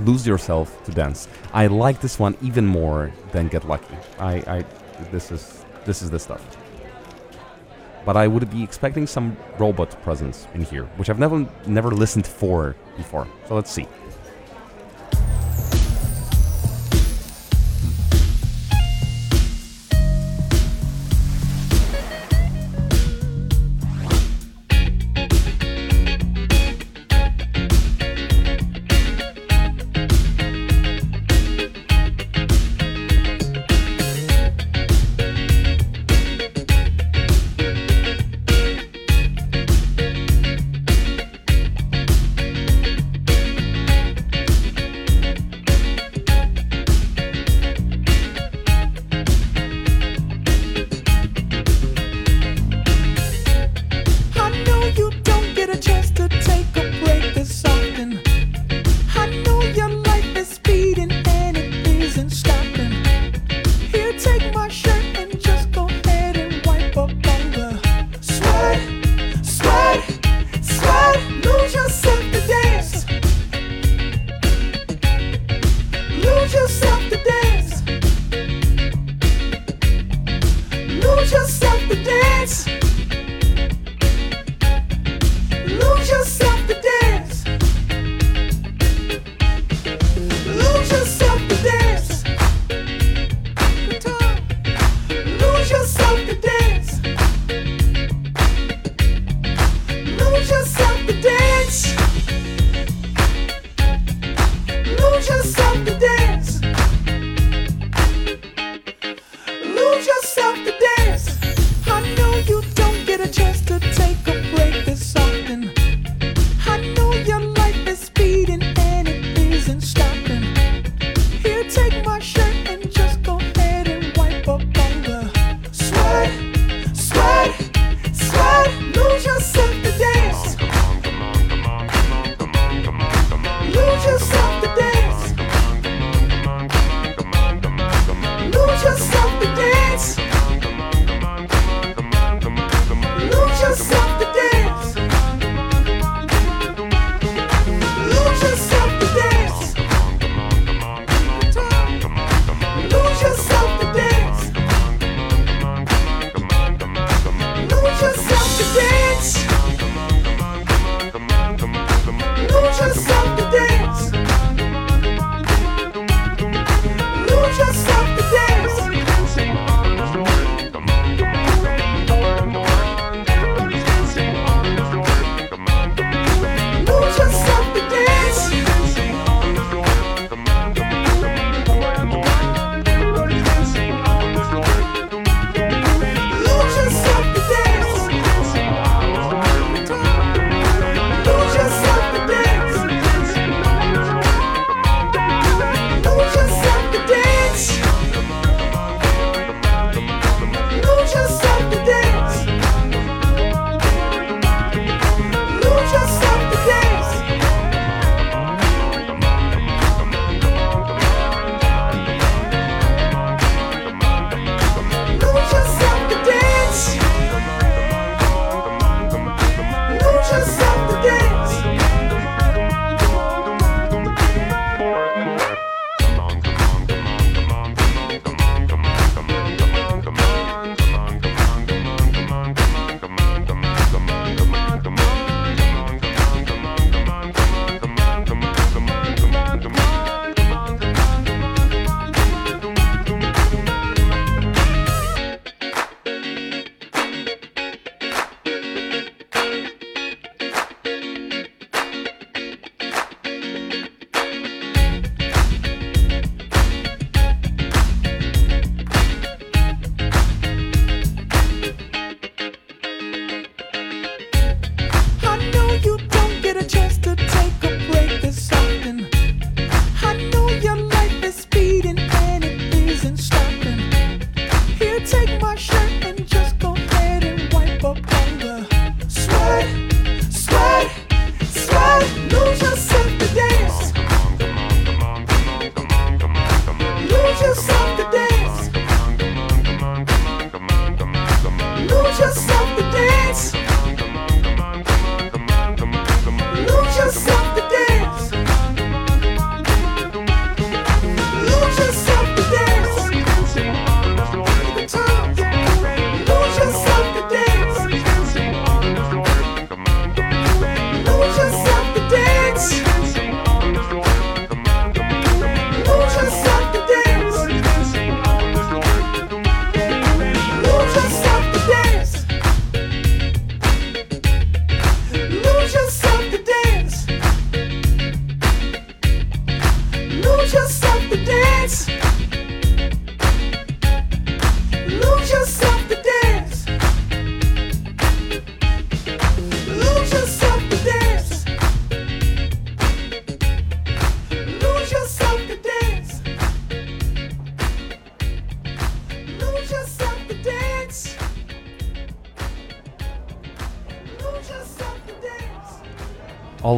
Lose yourself to dance. I like this one even more than Get Lucky. I, I, this is, this is the stuff. But I would be expecting some robot presence in here, which I've never, never listened for before. So let's see.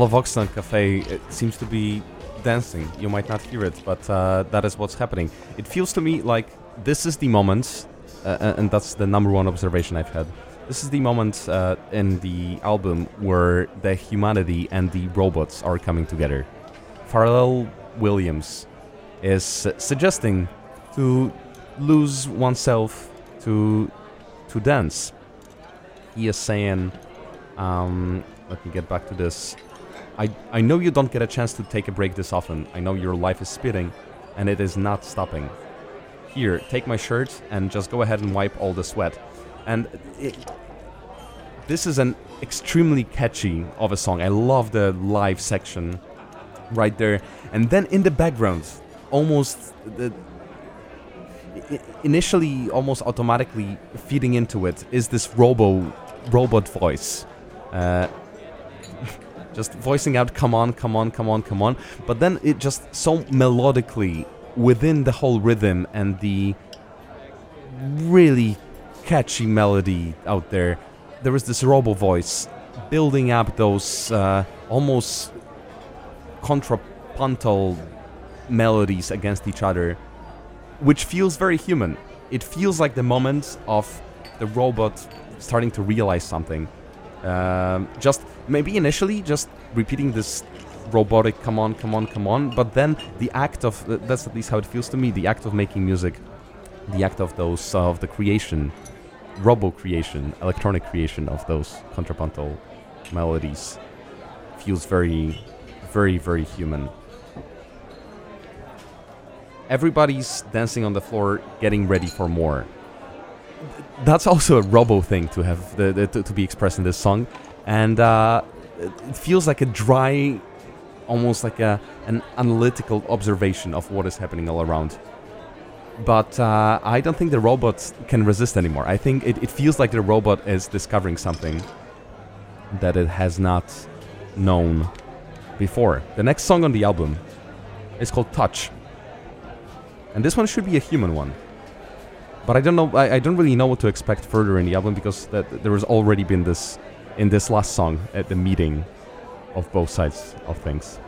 Of Auxlang Cafe it seems to be dancing. You might not hear it, but uh, that is what's happening. It feels to me like this is the moment, uh, and that's the number one observation I've had. This is the moment uh, in the album where the humanity and the robots are coming together. Pharrell Williams is suggesting to lose oneself to to dance. He is saying, um, let me get back to this. I, I know you don't get a chance to take a break this often. I know your life is spitting, and it is not stopping. Here, take my shirt and just go ahead and wipe all the sweat. And it, this is an extremely catchy of a song. I love the live section right there. And then in the background, almost the, initially almost automatically feeding into it is this robo robot voice uh, just voicing out come on come on come on come on but then it just so melodically within the whole rhythm and the really catchy melody out there there is this robo voice building up those uh, almost contrapuntal melodies against each other which feels very human. It feels like the moment of the robot starting to realize something. Um, just maybe initially just repeating this robotic come on come on come on but then the act of that's at least how it feels to me the act of making music the act of those of the creation robo creation electronic creation of those contrapuntal melodies feels very very very human everybody's dancing on the floor, getting ready for more. That's also a Robo thing to have the, the to, to, be expressed in this song, and uh, it feels like a dry, almost like a an analytical observation of what is happening all around. But uh, I don't think the robot can resist anymore. I think it, it feels like the robot is discovering something that it has not known before. The next song on the album is called Touch. And this one should be a human one. But I don't know. I, I don't really know what to expect further in the album because that, there has already been this in this last song at the meeting of both sides of things.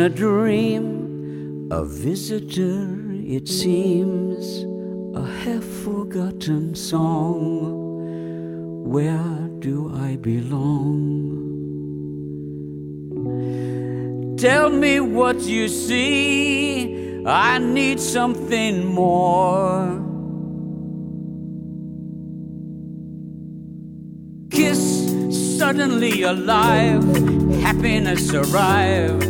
in a dream, a visitor, it seems, a half forgotten song. Where do I belong? Tell me what you see, I need something more. Kiss suddenly alive, happiness arrived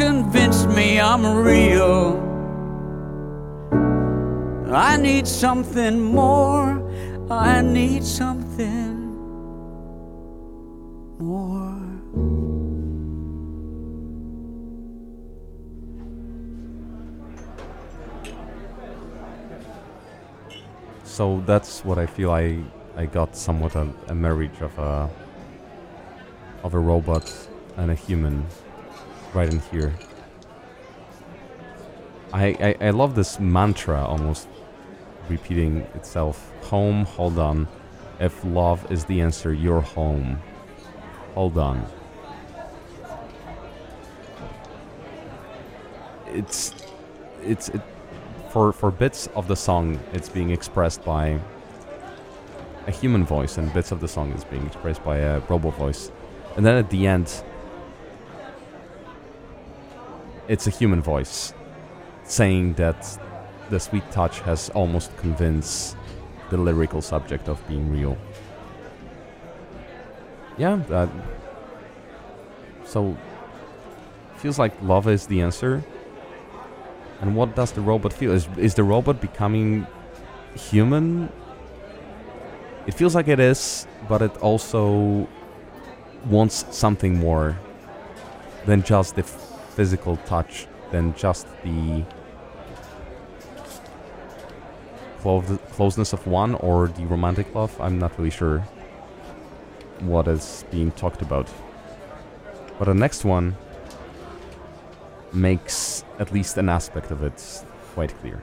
Almost convinced me I'm real. I need something more. I need something more. So that's what I feel. I I got somewhat a, a marriage of a of a robot and a human right in here. I, I, I love this mantra almost repeating itself. Home, hold on. If love is the answer, you're home. Hold on. It's it's it, for for bits of the song it's being expressed by a human voice and bits of the song is being expressed by a robot voice. And then at the end it's a human voice saying that the sweet touch has almost convinced the lyrical subject of being real. Yeah, that. So, feels like love is the answer. And what does the robot feel? Is is the robot becoming human? It feels like it is, but it also wants something more than just the physical touch, than just the clo- closeness of one or the romantic love. I'm not really sure what is being talked about. But the next one makes at least an aspect of it quite clear.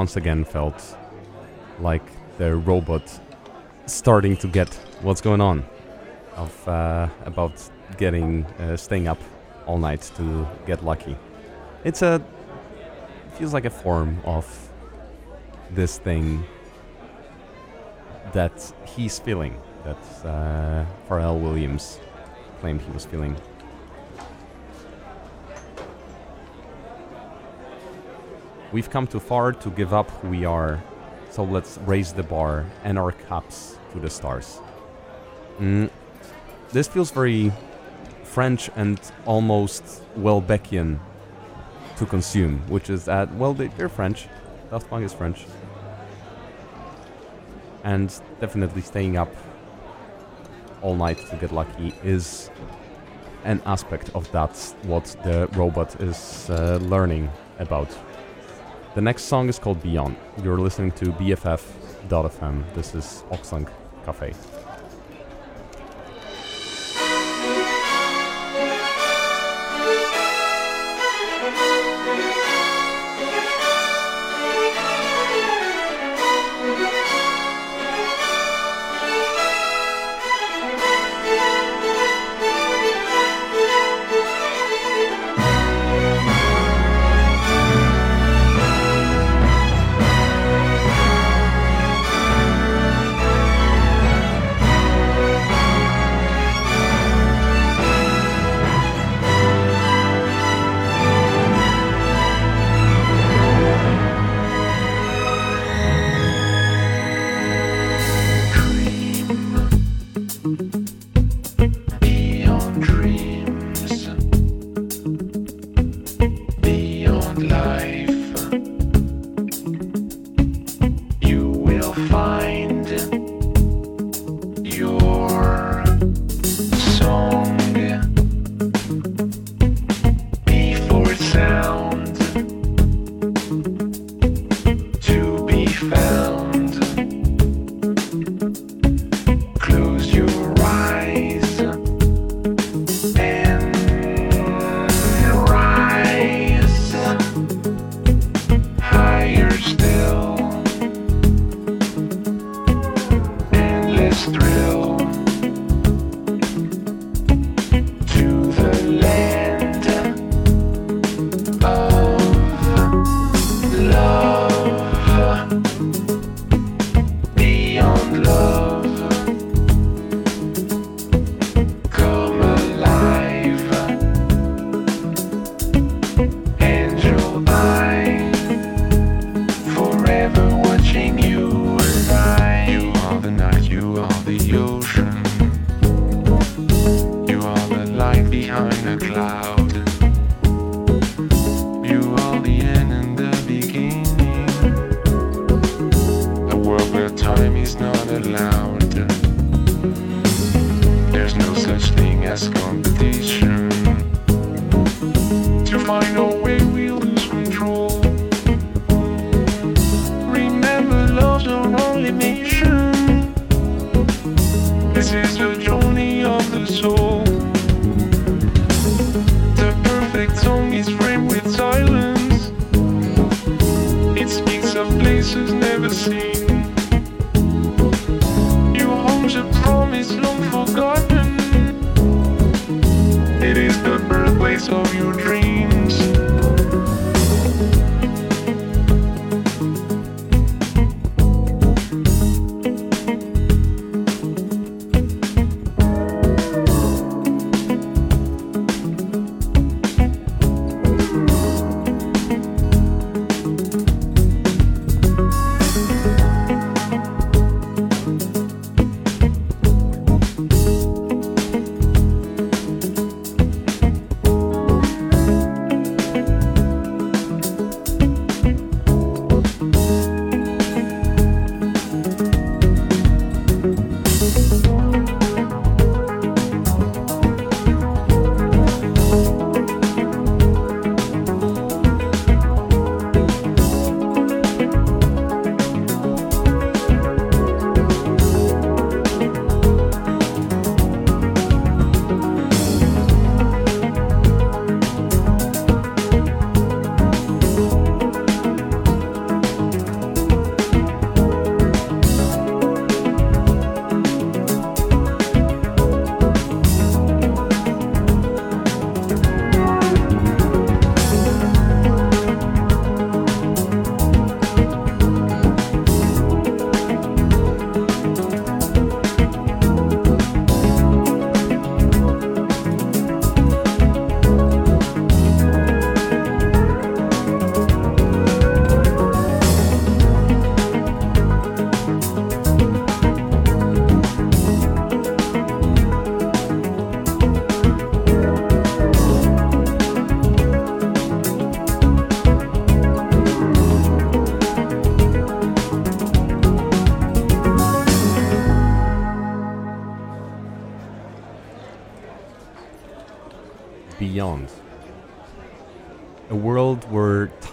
once again felt like the robot starting to get what's going on of uh, about getting uh, staying up all night to get lucky. It's a feels like a form of this thing that he's feeling that uh, Pharrell Williams claimed he was feeling We've come too far to give up who we are, so let's raise the bar and our cups to the stars. Mm. This feels very French and almost Houellebecqian to consume, which is that, well, they, are French. Daft Punk is French. And definitely staying up all night to get lucky is an aspect of that what the robot is uh, learning about the next song is called Beyond. You're listening to BFF.fm. This is Auxlang Cafe.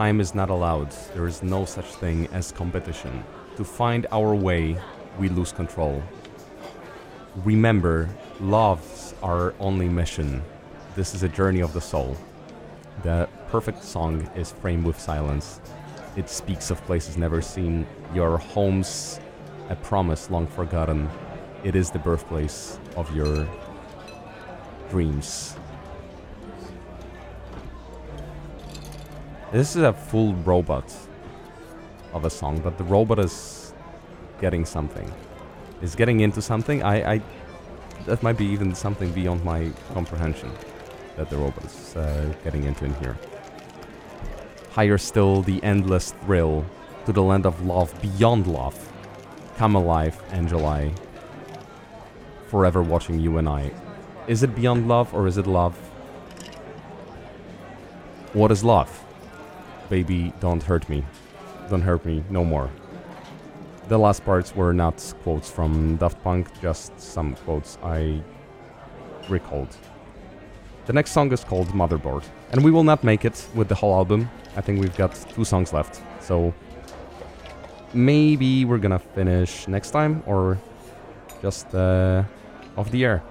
Time is not allowed. There is no such thing as competition. To find our way, we lose control. Remember, love's our only mission. This is a journey of the soul. The perfect song is framed with silence. It speaks of places never seen. Your home's a promise long forgotten. It is the birthplace of your dreams. This is a full robot of a song, but the robot is getting something. Is getting into something. I, I that might be even something beyond my comprehension that the robot is uh, getting into in here. Higher still, the endless thrill to the land of love beyond love. Come alive, Angeli. Forever Watching You and I. Is it beyond love or is it love? What is love? Baby, don't hurt me. Don't hurt me no more. The last parts were not quotes from Daft Punk, just some quotes I recalled. The next song is called Motherboard, and we will not make it with the whole album. I think we've got two songs left, so maybe we're gonna finish next time or just uh, off the air.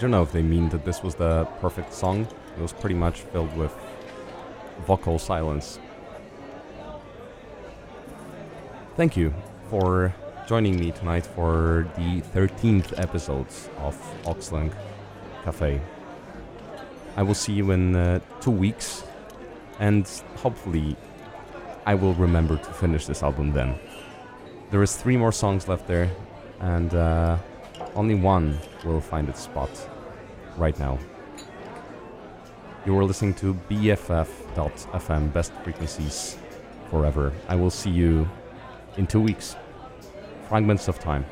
Don't know if they mean that this was the perfect song. It was pretty much filled with vocal silence. Thank you for joining me tonight for the 13th episodes of Auxlang Cafe. I will see you in uh, two weeks, and hopefully, I will remember to finish this album then. There is three more songs left there, and uh, only one will find its spot right now. You are listening to BFF.FM, best frequencies forever. I will see you in two weeks. Fragments of time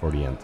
for the end.